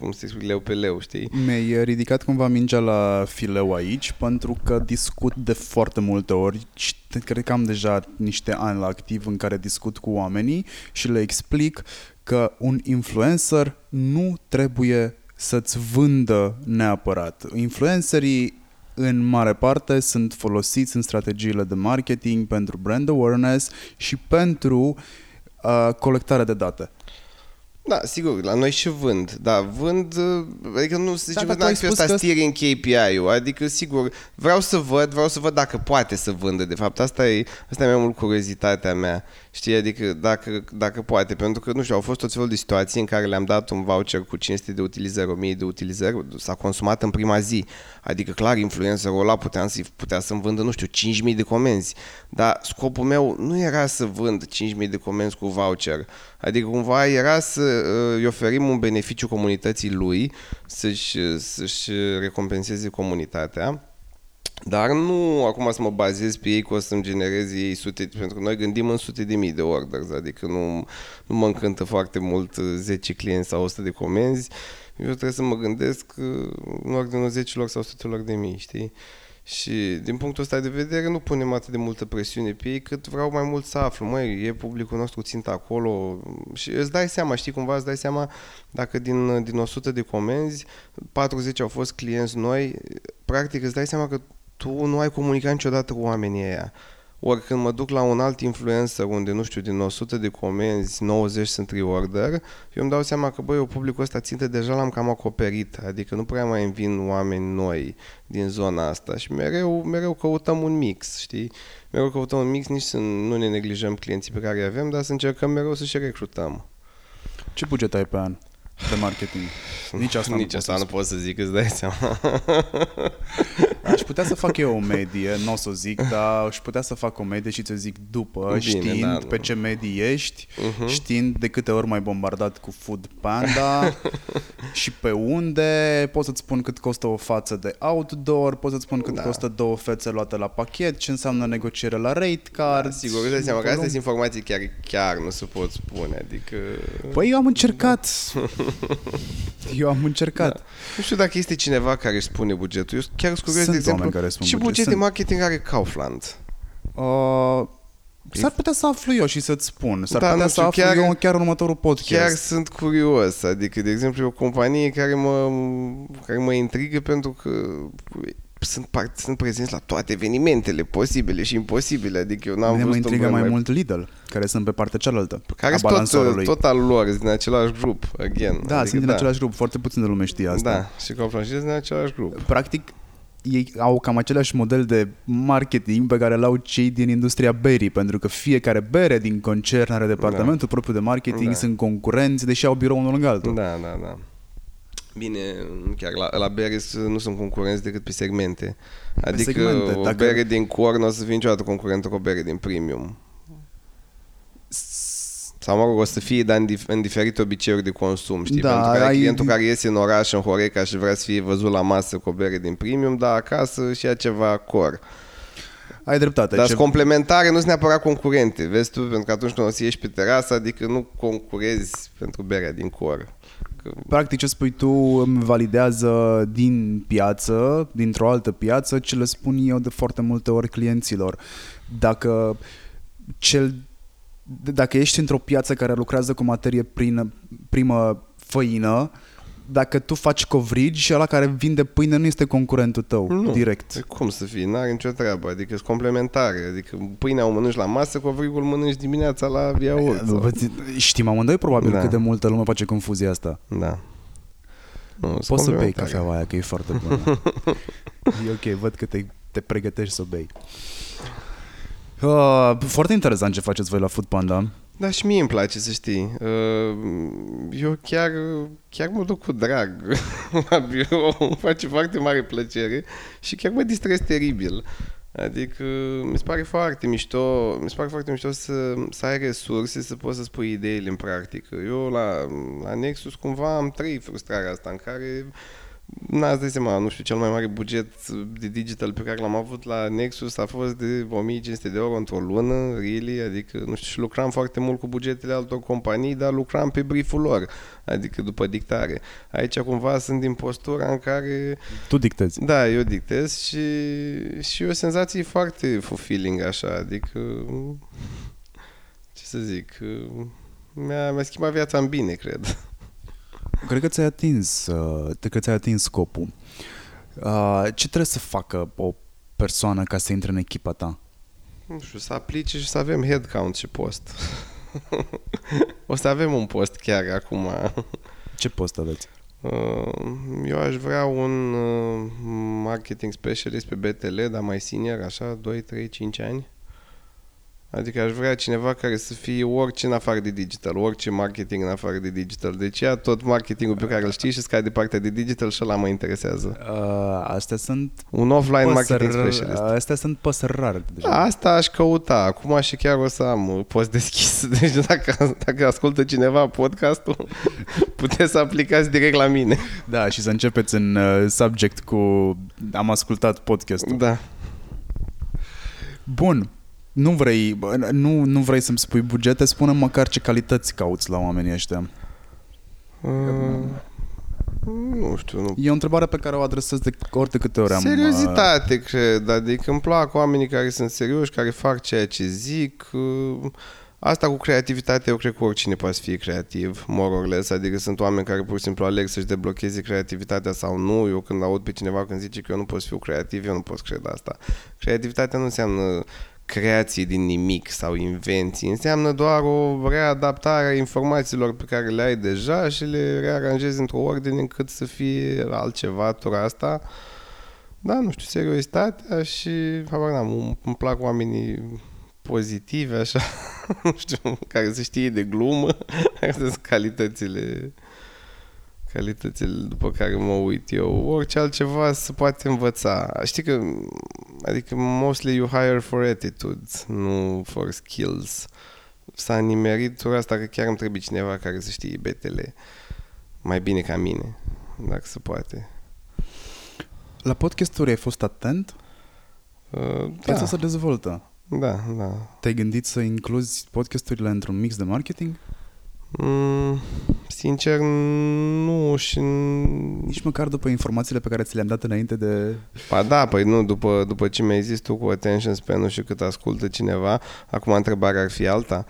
cum se spune, leu pe leu, știi? Mi-ai ridicat cumva mingea la fileu aici pentru că discut de foarte multe ori și cred că am deja niște ani la activ în care discut cu oamenii și le explic că un influencer nu trebuie să-ți vândă neapărat. Influencerii în mare parte sunt folosiți în strategiile de marketing pentru brand awareness și pentru uh, colectarea de date. Da, sigur, la noi și vând. Da, vând, adică nu se zice Da, că dar tu ai n-am fi spus ăsta că- steering KPI-ul. Adică, sigur, vreau să văd, vreau să văd dacă poate să vândă, de fapt. Asta e, asta e mai mult curiozitatea mea. Știi, adică dacă, dacă poate, pentru că, nu știu, au fost tot felul de situații în care le-am dat un voucher cu 500 de utilizări, 1000 de utilizări, s-a consumat în prima zi. Adică, clar, influencerul ăla putea, să putea să-mi vândă, nu știu, 5000 de comenzi. Dar scopul meu nu era să vând 5000 de comenzi cu voucher. Adică, cumva, era să uh, îi oferim un beneficiu comunității lui să-și, să-și recompenseze comunitatea. Dar nu acum să mă bazez pe ei că o să-mi genereze ei sute, pentru că noi gândim în sute de mii de orders, adică nu, nu mă încântă foarte mult 10 clienți sau 100 de comenzi. Eu trebuie să mă gândesc uh, în ordinul 10 sau 100 de mii, știi? Și din punctul ăsta de vedere nu punem atât de multă presiune pe ei cât vreau mai mult să aflu. Măi, e publicul nostru țintă acolo și îți dai seama, știi cumva, îți dai seama dacă din, din 100 de comenzi 40 au fost clienți noi, practic îți dai seama că tu nu ai comunicat niciodată cu oamenii ăia. Ori când mă duc la un alt influencer unde, nu știu, din 100 de comenzi, 90 sunt reorder, eu îmi dau seama că, băi, eu publicul ăsta ținte deja l-am cam acoperit, adică nu prea mai îmi vin oameni noi din zona asta și mereu, mereu căutăm un mix, știi? Mereu căutăm un mix, nici să nu ne neglijăm clienții pe care îi avem, dar să încercăm mereu să și recrutăm. Ce buget ai pe an? De marketing. Nici asta Nici nu asta pot nu pot să zic, îți dai seama. Aș putea să fac eu o medie, nu o să o zic, dar aș putea să fac o medie și să zic după, Bine, știind da, pe nu. ce medie ești, Mhm. știind de câte ori mai bombardat cu Food Panda și pe unde, pot să-ți spun cât costă o față de outdoor, pot să-ți spun cât Da. costă două fețe luate la pachet, ce înseamnă negociere la rate card. Da, sigur, îți dai seama că astea volum. sunt informații chiar, chiar nu se pot spune, adică... Păi eu am încercat. Eu am încercat. Da. Nu știu dacă este cineva care își spune bugetul. Eu chiar sunt curios, Sunt de exemplu, oameni care spun ce buget. buget de Sunt. marketing are Kaufland? Uh, s-ar putea să aflu eu și să-ți spun. S-ar Da, putea nu să știu, aflu chiar- eu chiar în următorul podcast. Chiar sunt curios, adică, de exemplu, e o companie care mă, care mă intrigă pentru că sunt, part, sunt prezenți la toate evenimentele posibile și imposibile, adică eu n-am Mine mă văzut un intrigă brand mai mult Lidl, care sunt pe partea cealaltă care a sunt tot, balansorului. tot al lor, sunt din același grup, again. da, adică, sunt din același grup, foarte puțin de lume știe asta. Da, și Kaufland și sunt din același grup. Practic, ei au cam același model de marketing pe care l-au cei din industria berii, pentru că fiecare bere din concern are departamentul propriu de marketing, Da. sunt concurenți, deși au birou unul lângă altul. Da, da, da. Bine, chiar la, la bere s- nu sunt concurenți decât pe segmente. Adică segmente, o dacă- bere din core nu o să fie niciodată concurentă cu o bere din premium. Sau mă rog, o să fie, dar în, dif- în diferite obiceiuri de consum, știi? Da, Pentru că ai ai- clientul care iese în oraș, în Horeca și vrea să fie văzut la masă cu o bere din premium, dar acasă și ia ceva core. Ai dreptate. Dar ce- sunt complementare, nu sunt neapărat concurente, vezi tu? Pentru că atunci când o să ieși pe terasă, adică nu concurezi pentru berea din core. Că Practic ce spui tu îmi validează din piață, dintr-o altă piață, ce le spun eu de foarte multe ori clienților. Dacă cel dacă ești într-o piață care lucrează cu materie prină, primă făină, dacă tu faci covrigi și ăla care vinde pâine nu este concurentul tău, Nu. direct. E cum să fie? N-are nicio treabă. Adică sunt complementare. Adică pâinea o mănânci la masă, covrigul mănânci dimineața la iaurt. sau- Știm amândoi probabil Da. cât de multă lume face confuzia asta. Da. Nu, sunt Poți să bei complementare. cafeaua aia, că e foarte bună. e ok, văd că te, te pregătești să o bei. Uh, foarte interesant ce faceți voi la Food Panda. Da, și mie îmi place să știi. Uh, Eu chiar, chiar mă duc cu drag la birou, îmi face foarte mare plăcere și chiar mă distrez teribil. Adică mi se pare foarte mișto, mi se pare foarte mișto să, să ai resurse, să poți să spui ideile în practică. Eu la, la Nexus cumva am trăit frustrarea asta în care N-ați dai seama, nu știu, cel mai mare buget de digital pe care l-am avut la Nexus a fost de 1500 de euro într-o lună, really, adică, nu știu, și lucram foarte mult cu bugetele altor companii, dar lucram pe brieful lor, adică după dictare. Aici cumva sunt din postura în care, Tu dictezi. da, eu dictez și, și e o senzație foarte fulfilling așa, adică, ce să zic, mi-a, mi-a schimbat viața în bine, cred. Cred că ți-ai atins, uh, cred că ți-ai atins scopul. Uh, ce trebuie să facă o persoană ca să intre în echipa ta? Nu știu, să aplice și să avem headcount și post. o să avem un post chiar acum. Ce post aveți? Uh, Eu aș vrea un uh, marketing specialist pe BTL, dar mai senior, așa, 2, 3, 5 ani. Adică aș vrea cineva care să fie orice în afară de digital, orice marketing în afară de digital. Deci ia tot marketingul pe care îl știi și scade de partea de digital și ăla mă interesează. Uh, astea sunt Un offline marketing păsări, specialist. astea sunt păsări rare. Deja. Da, asta aș căuta. Acum și chiar o să am uh, post deschis. Deci dacă, dacă ascultă cineva podcastul, puteți să aplicați direct la mine. Da, și să începeți în uh, subject cu am ascultat podcastul. Da. Bun. Nu vrei, bă, nu, nu vrei să-mi spui bugete, spune măcar ce calități cauți la oamenii ăștia. Uh, nu știu, nu E o întrebare pe care o adresez de ori de câte ori am... uh, Seriozitate, cred. Adică îmi plac oamenii care sunt serioși, care fac ceea ce zic. uh, Asta cu creativitate, eu cred că oricine poate să fie creativ, more or less. Adică sunt oameni care pur și simplu aleg să-și deblocheze creativitatea sau nu. Eu când aud pe cineva când zice că eu nu pot să fiu creativ, eu nu pot să cred asta. Creativitatea nu înseamnă creații din nimic sau invenții. Înseamnă doar o readaptare a informațiilor pe care le ai deja și le rearanjezi într-o ordine încât să fie altceva, tura asta. Da, nu știu, seriozitatea și, habar n-am, îmi îmi plac oamenii pozitive, așa, nu știu, care să știe de glumă, care sunt calitățile calitățile după care mă uit eu. Orice altceva se poate învăța. Știi că, adică mostly you hire for attitudes, nu for skills. S-a nimerit tura asta că chiar îmi trebuie cineva care să știe betele mai bine ca mine, dacă se poate. La podcasturi ai fost atent? Uh, Piața da, se dezvoltă. da, da. Te-ai gândit să incluzi podcasturile într-un mix de marketing? Mm, sincer, nu și... Nici măcar după informațiile pe care ți le-am dat înainte de... Pa da, păi nu, după, după ce mi-ai zis tu cu attention span și cât ascultă cineva, acum întrebarea ar fi alta.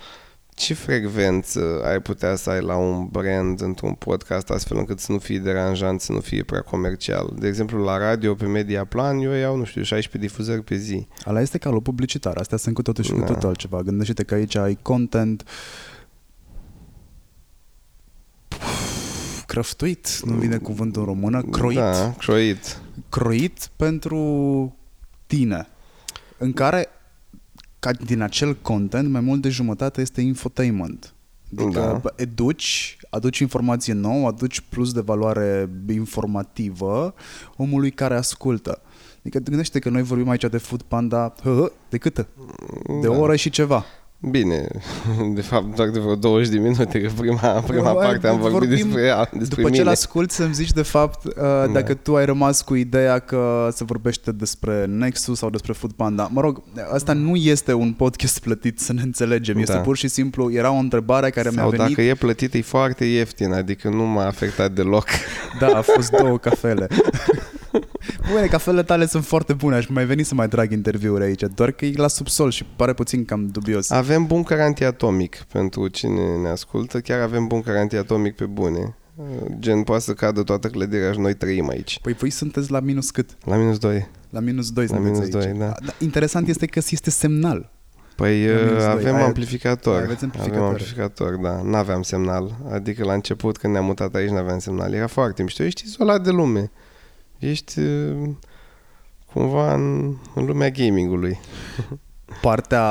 Ce frecvență ai putea să ai la un brand într-un podcast astfel încât să nu fie deranjant, să nu fie prea comercial? De exemplu, la radio, pe media plan, eu iau, nu știu, 16 difuzări pe zi. Ala este calul publicitar. Astea sunt cu totul și cu Da. totul altceva. Gândește-te că aici ai content crăftuit, nu vine cuvântul în română, croit, Da, croit. croit pentru tine, în care ca din acel content mai mult de jumătate este infotainment. Adică Da. da. educi, aduci informație nouă, aduci plus de valoare informativă omului care ascultă. Adică gândește că noi vorbim aici de Food Panda hă, hă, de câtă? De o Da. oră și ceva. Bine, de fapt doar de vreo 20 de minute, că prima, prima Bă, parte am vorbit vorbim- despre ea, despre După ce mine. l-asculti să-mi zici de fapt uh, dacă tu ai rămas cu ideea că se vorbește despre Nexus sau despre Food Panda. Mă rog, asta nu este un podcast plătit să ne înțelegem. Este Da. pur și simplu, era o întrebare care mi-a Sau venit. dacă e plătit, e foarte ieftin, adică nu m-a afectat deloc. Da, a fost două cafele. Bine, cafele tale sunt foarte bune, aș mai veni să mai trag interviuri aici, doar că e la subsol și pare puțin cam dubios. Avem bunker antiatomic pentru cine ne ascultă, chiar avem bunker antiatomic pe bune. Gen, poate să cadă toată clădirea și noi trăim aici. Păi voi sunteți la minus cât? La minus 2. La minus 2 La sunteți minus aici. doi, da. Interesant este că este semnal. Păi La minus doi. avem Ai- amplificator. aveți amplificator. Avem amplificator, da. N-aveam semnal. Adică la început, când ne-am mutat aici, n-aveam semnal. Era foarte mișto. Ești izolat de lume. Ești uh, cumva în, în lumea gamingului. Partea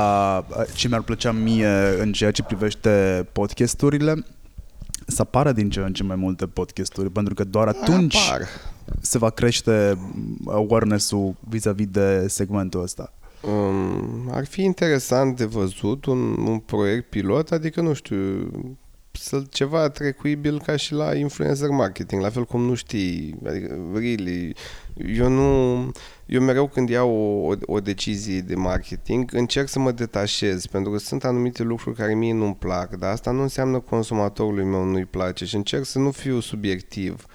ce mi-ar plăcea mie în ceea ce privește podcasturile să apară din ce în ce mai multe podcasturi, pentru că doar atunci Apar. se va crește awareness-ul vis-a-vis de segmentul ăsta. Um, ar fi interesant de văzut un, un proiect pilot, adică nu știu, să, ceva trecuibil ca și la influencer marketing, la fel cum nu știi, adică, really, eu nu, eu mereu când iau o, o, o decizie de marketing, încerc să mă detașez, pentru că sunt anumite lucruri care mie nu-mi plac, dar asta nu înseamnă consumatorului meu nu-i place și încerc să nu fiu subiectiv,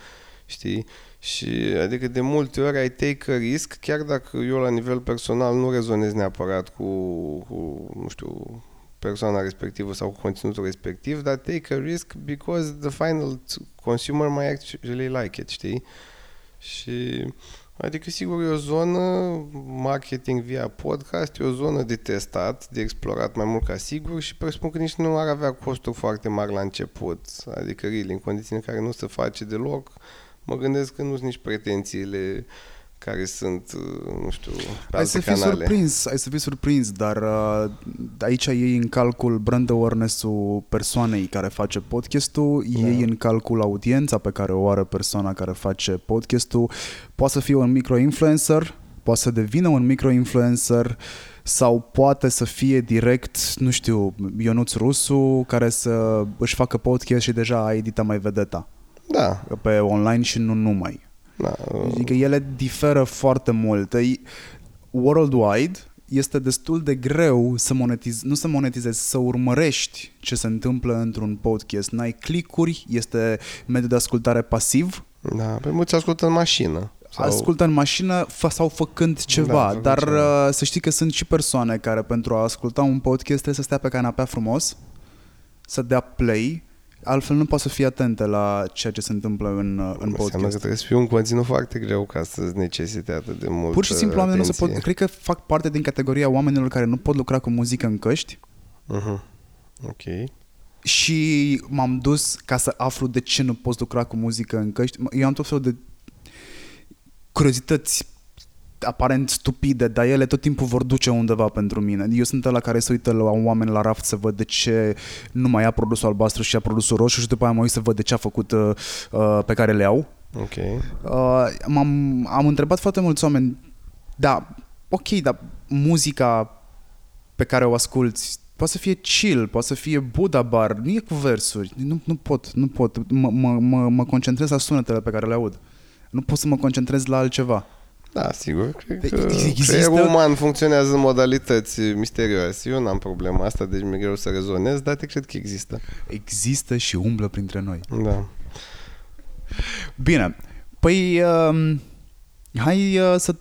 știi? Și adică de multe ori ai take a risk, chiar dacă eu la nivel personal nu rezonez neapărat cu, cu nu știu, persoana respectivă sau cu conținutul respectiv, dar take a risk because the final consumer might actually like it, știi? Și adică sigur e o zonă, marketing via podcast, e o zonă de testat, de explorat mai mult ca sigur și presupun că nici nu ar avea costuri foarte mari la început, adică really, în condiții în care nu se face deloc, mă gândesc că nu sunt nici pretențiile care sunt, uh, nu știu, pe Ai alte să fii canale. surprins, ai să fii surprins, dar uh, aici iei în calcul brand awareness-ul persoanei care face podcastul, Da. iei în calcul audiența pe care o are persoana care face podcastul, poate să fie un micro-influencer, poate să devină un micro-influencer sau poate să fie direct, nu știu, Ionuț Rusu care să își facă podcast și deja a editat mai vedeta Da, pe online și nu numai. Da. uh, Adică ele diferă foarte mult. E- Worldwide este destul de greu să monetizezi, nu să monetizezi, să urmărești ce se întâmplă într-un podcast. N-ai clicuri, este mediul de ascultare pasiv, Da, pe mulți ascultă în mașină. sau... ascultă în mașină fă, sau făcând ceva, Da, făcând dar ceva. uh, să știi că sunt și persoane care pentru a asculta un podcast trebuie să stea pe canapea frumos, să dea play, altfel nu poate să fie atente la ceea ce se întâmplă în, uh, în Înseamnă că podcast. trebuie să fie un conținut foarte greu ca să-ți necesite atât de mult Pur și simplu oamenii nu se pot, atenție. cred că fac parte din categoria oamenilor care nu pot lucra cu muzică în căști Mhm. Ok. și m-am dus ca să aflu de ce nu poți lucra cu muzică în căști. Eu am tot felul de curiozități aparent stupide, dar ele tot timpul vor duce undeva pentru mine. Eu sunt la care se uită la oameni la raft să văd de ce nu mai ia produsul albastru și ia produsul roșu și după aia mă uit să văd de ce a făcut uh, uh, pe care le au. Ok. Uh, m-am, am întrebat foarte mulți oameni, da, ok, dar muzica pe care o asculti poate să fie chill, poate să fie Buddha bar, nu e cu versuri, nu, nu pot, nu pot, mă, mă, mă, mă concentrez la sunetele pe care le aud. Nu pot să mă concentrez la altceva. Da, sigur. Cred De- că există- creierul uman funcționează în modalități misterioase. Eu n-am problema asta, deci mi-e greu să rezonez, dar te cred că există. Există și umblă printre noi. Da. Bine, păi uh, hai uh, să...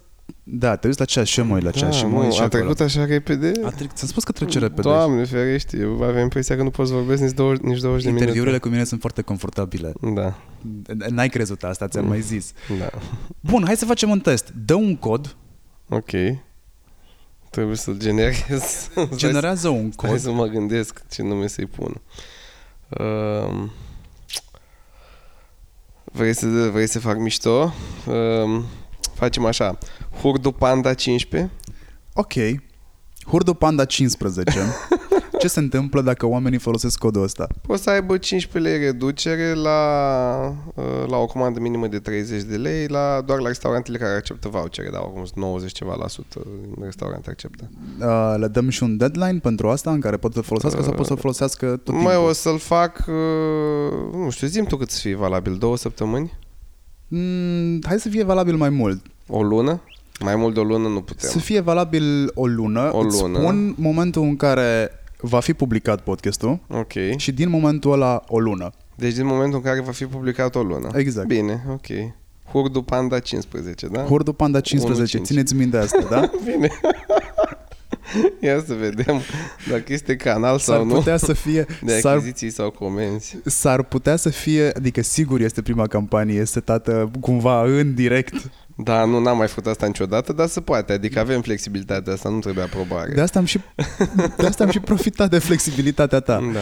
Da, te uiți la ceas și eu mă uit la ceas și da, mă uit și a acolo. trecut așa repede? A trec... Ți-am spus că trece repede. Doamne ferește, eu aveam impresia că nu poți vorbesc nici 20, nici 20 de minute. Interviurile cu mine sunt foarte confortabile. Da, N-ai crezut asta, ți-am mai zis. da. Bun, hai să facem un test. Dă un cod, Ok. Trebuie să-l generez. generează un Hai cod. să mă gândesc ce nume să-i pun. Um, vrei, să, vrei să fac mișto? Um, facem așa. Hurdu Panda 15. Ok. Hurdu Panda 15. Ce se întâmplă dacă oamenii folosesc codul ăsta? Poți să aibă 15 lei reducere la, uh, la o comandă minimă de 30 de lei, la, doar la restaurantele care acceptă vouchere, dar acum 90 ceva la sută din restaurante acceptă. Uh, le dăm și un deadline pentru asta în care pot să folosească sau pot să folosească tot timpul? Mai o să-l fac, uh, nu știu, zim tu cât să fie valabil, două săptămâni? Mm, hai să fie valabil mai mult. O lună? Mai mult de o lună nu putem. Să fie valabil o lună. O Îți lună. spun momentul în care va fi publicat podcastul Ok. și din momentul ăla o lună. Deci din momentul în care va fi publicat o lună. Exact. Bine, ok. Hurdu Panda 15, da? Hurdu Panda 15, 1.5. țineți minte asta, da? Bine. Ia să vedem dacă este canal S-ar sau nu putea să fie de s-ar, achiziții sau comenzi. s-ar putea să fie, adică sigur este prima campanie setată cumva în direct. Da, nu, n-am mai făcut asta niciodată, dar se poate. Adică avem flexibilitatea asta, nu trebuie aprobare. De asta am și, de asta am și profitat de flexibilitatea ta. da.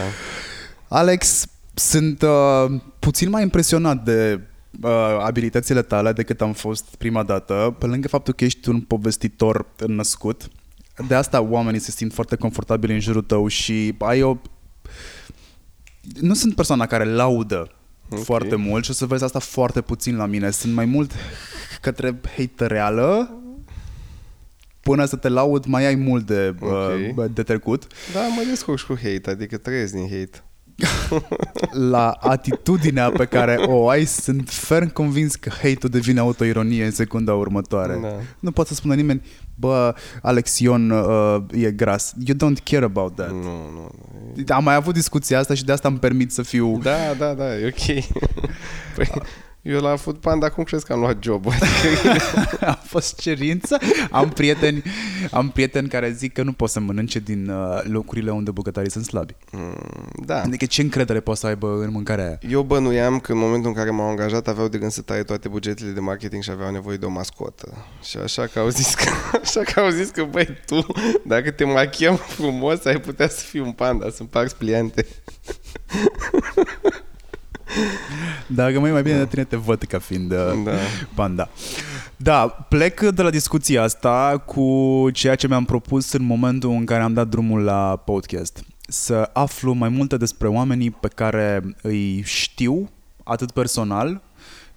Alex, sunt uh, puțin mai impresionat de uh, abilitățile tale decât am fost prima dată, pe lângă faptul că ești un povestitor născut. De asta oamenii se simt foarte confortabili în jurul tău și ai o... Nu sunt persoana care laudă Ok. foarte mult și o să vezi asta foarte puțin la mine. Sunt mai mult către hatereală până să te laud mai ai mult de, Ok. uh, de trecut. Da, mă descurc și cu hate, adică trăiesc din hate. la atitudinea pe care o ai, sunt ferm convins că hate-ul devine autoironie în secunda următoare. Da. Nu poate să spună nimeni, bă, Alex Ion uh, e gras. You don't care about that. Nu, nu. nu. Am mai avut discuția asta și de asta îmi permit să fiu... Da, da, da, e ok. Păi, eu la Food Panda acum crezi că am luat job Adică, A fost cerință. Am prieteni, am prieteni care zic că nu pot să mănânce din uh, locurile unde bucătarii sunt slabi. mm, da. Adică ce încredere poți să aibă în mâncarea aia? Eu bănuiam că în momentul în care m-au angajat aveau de gând să taie toate bugetele de marketing și aveau nevoie de o mascotă. Și așa că au zis că, așa că, au zis că băi, tu, dacă te machiem frumos, ai putea să fii un panda, să împarți pliante. Dacă mai mai bine de tine te văd ca fiind uh, Da. panda. Da, plec de la discuția asta cu ceea ce mi-am propus în momentul în care am dat drumul la podcast. Să aflu mai multe despre oamenii pe care îi știu, atât personal,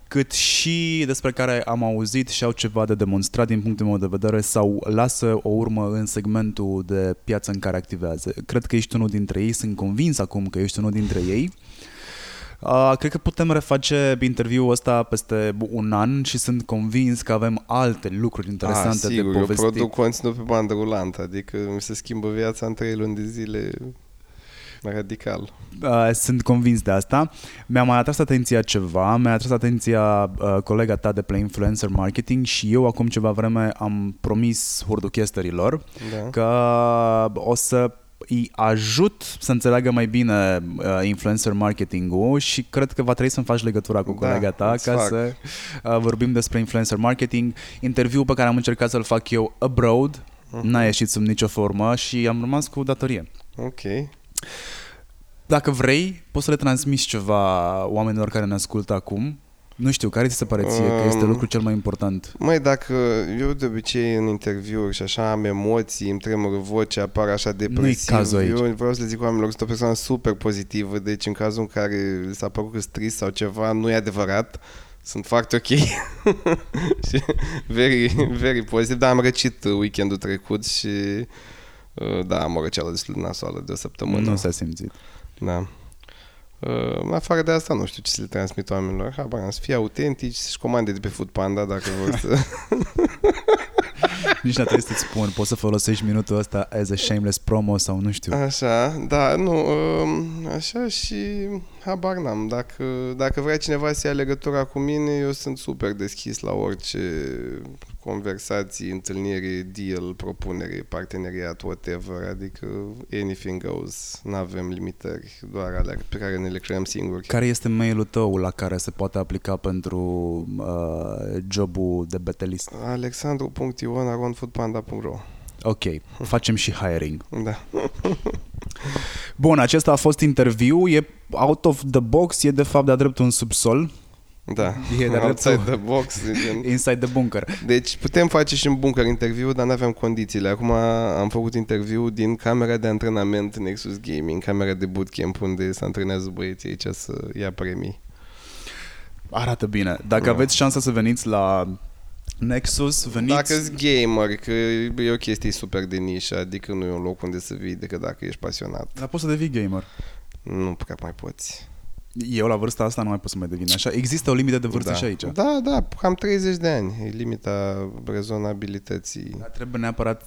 cât și despre care am auzit și au ceva de demonstrat din punctul meu de vedere sau lasă o urmă în segmentul de piață în care activează. Cred că ești unul dintre ei, sunt convins acum că ești unul dintre ei. Uh, cred că putem reface interviul ăsta peste un an și sunt convins că avem alte lucruri interesante ah, sigur, de eu povestit. produc conținut pe bandă rulantă, adică mi se schimbă viața în trei luni de zile radical. Uh, sunt convins de asta. Mi-a mai atras atenția ceva, mi-a atras atenția uh, colega ta de Play Influencer Marketing și eu acum ceva vreme am promis hurduchesterilor Da. că o să îi ajut să înțeleagă mai bine uh, influencer marketing-ul și cred că va trebui să-mi faci legătura cu Da, colega ta îți ca fac. să uh, vorbim despre influencer marketing. Interviul pe care am încercat să-l fac eu abroad Mhm. n-a ieșit sub nicio formă și am rămas cu datorie. Ok. Dacă vrei, poți să le transmiți ceva oamenilor care ne ascultă acum. Nu știu, care ți se pare ție că este Um, lucrul cel mai important? Măi, dacă eu de obicei în interviuri și așa am emoții, îmi tremură vocea, apar așa depresiv. cazul aici. Eu vreau să le zic oamenilor că sunt o persoană super pozitivă, deci în cazul în care li s-a părut că sunt trist sau ceva, nu e adevărat. Sunt foarte ok și very, very pozitiv, dar am răcit weekendul trecut și uh, da, am o răceală destul de nasoală de o săptămână. Nu s-a simțit. Da. Uh, în afară de asta, nu știu ce să le transmit oamenilor. Habar, n-am, să fie autentici, să-și comande de pe Foodpanda dacă vor să... Nici nu trebuie să-ți spun, poți să folosești minutul ăsta as a shameless promo sau nu știu. Așa, da, nu, um, așa și habar n-am. Dacă, dacă vrea cineva să ia legătura cu mine, eu sunt super deschis la orice conversații, întâlniri, deal, propunere, parteneriat, whatever, adică anything goes. N-avem limitări, doar alea pe care ne le creăm singuri. Care este mailul tău la care se poate aplica pentru uh, jobul de betelist? alexandru.ionaronfoodpanda.ro Ok, facem și hiring. Da. Bun, acesta a fost interviu, e out of the box, e de fapt de-a dreptul un subsol, Da. E de-a Outside dreptul. the box. e gen- inside the bunker. Deci putem face și în bunker interviu, dar nu aveam condițiile. Acum am făcut interviu din camera de antrenament Nexus Gaming, camera de bootcamp unde se antrenează băieții aici să ia premii. Arată bine. Dacă Da. aveți șansa să veniți la Nexus, veniți... Dacă ești gamer, că e o chestie super de nișă, adică nu e un loc unde să vii decât dacă ești pasionat. Dar poți să devii gamer. Nu prea mai poți. Eu la vârsta asta nu mai pot să mai devin așa. Există o limită de vârstă da. și aici. Da, da, cam 30 de ani. E limita rezonabilității. Dar trebuie neapărat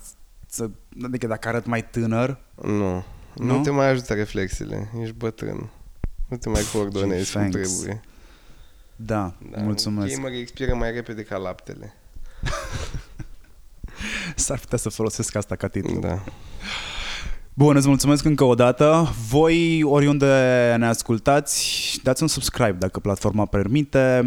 să... Adică dacă arăt mai tânăr, Nu. Nu, Nu? nu te mai ajută reflexele. Ești bătrân. Nu te mai coordonezi cum Thanks. trebuie. Da, Da, mulțumesc. Gamerii expiră mai repede ca laptele. S-ar putea să folosesc asta ca titlu. Da. Bun, îți mulțumesc încă o dată. Voi, oriunde ne ascultați, dați un subscribe dacă platforma permite.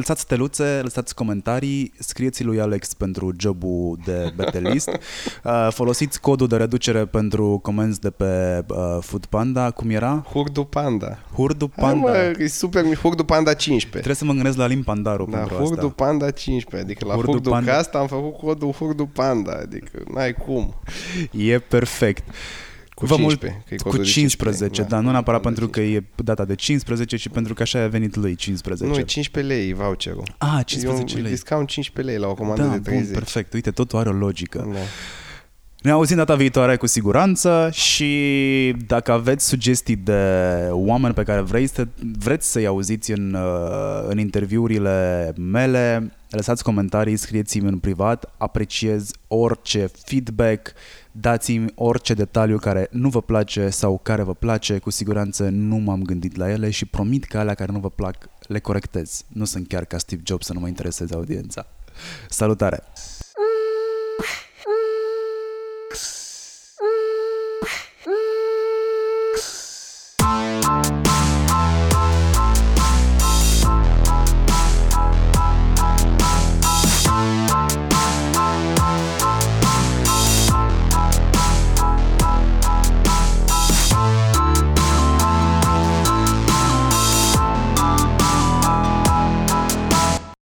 Lăsați steluțe, lăsați comentarii, scrieți lui Alex pentru jobul de betelist. Uh, folosiți codul de reducere pentru comenzi de pe uh, Foodpanda. Cum era? Hurdu Panda. Hurdu Hai, Panda. mă, e super mic. Hurdu Panda 15. Trebuie să mă gândesc la Lim Pandaru Da, pentru Hurdu asta. Panda 15. Adică la Hurdu Hurdu, Panda. Cast am făcut codul Hurdu Panda. Adică n-ai cum. E perfect. Cu Vă 15. că e Cu codul de 15, da, nu neapărat Panda pentru că e data de 15, ci pentru că așa a venit lui 15. Nu, e 15 lei voucherul. Ah, e 15 un lei. discount 15 lei la o comandă Da, de bun, 30. perfect. Uite, totul are o logică. Da. Ne auzim data viitoare cu siguranță și dacă aveți sugestii de oameni pe care vrei să, vreți să-i auziți în, uh, în interviurile mele, lăsați comentarii, scrieți-mi în privat, apreciez orice feedback, dați-mi orice detaliu care nu vă place sau care vă place, cu siguranță nu m-am gândit la ele și promit că alea care nu vă plac le corectez. Nu sunt chiar ca Steve Jobs să nu mă intereseze audiența. Salutare!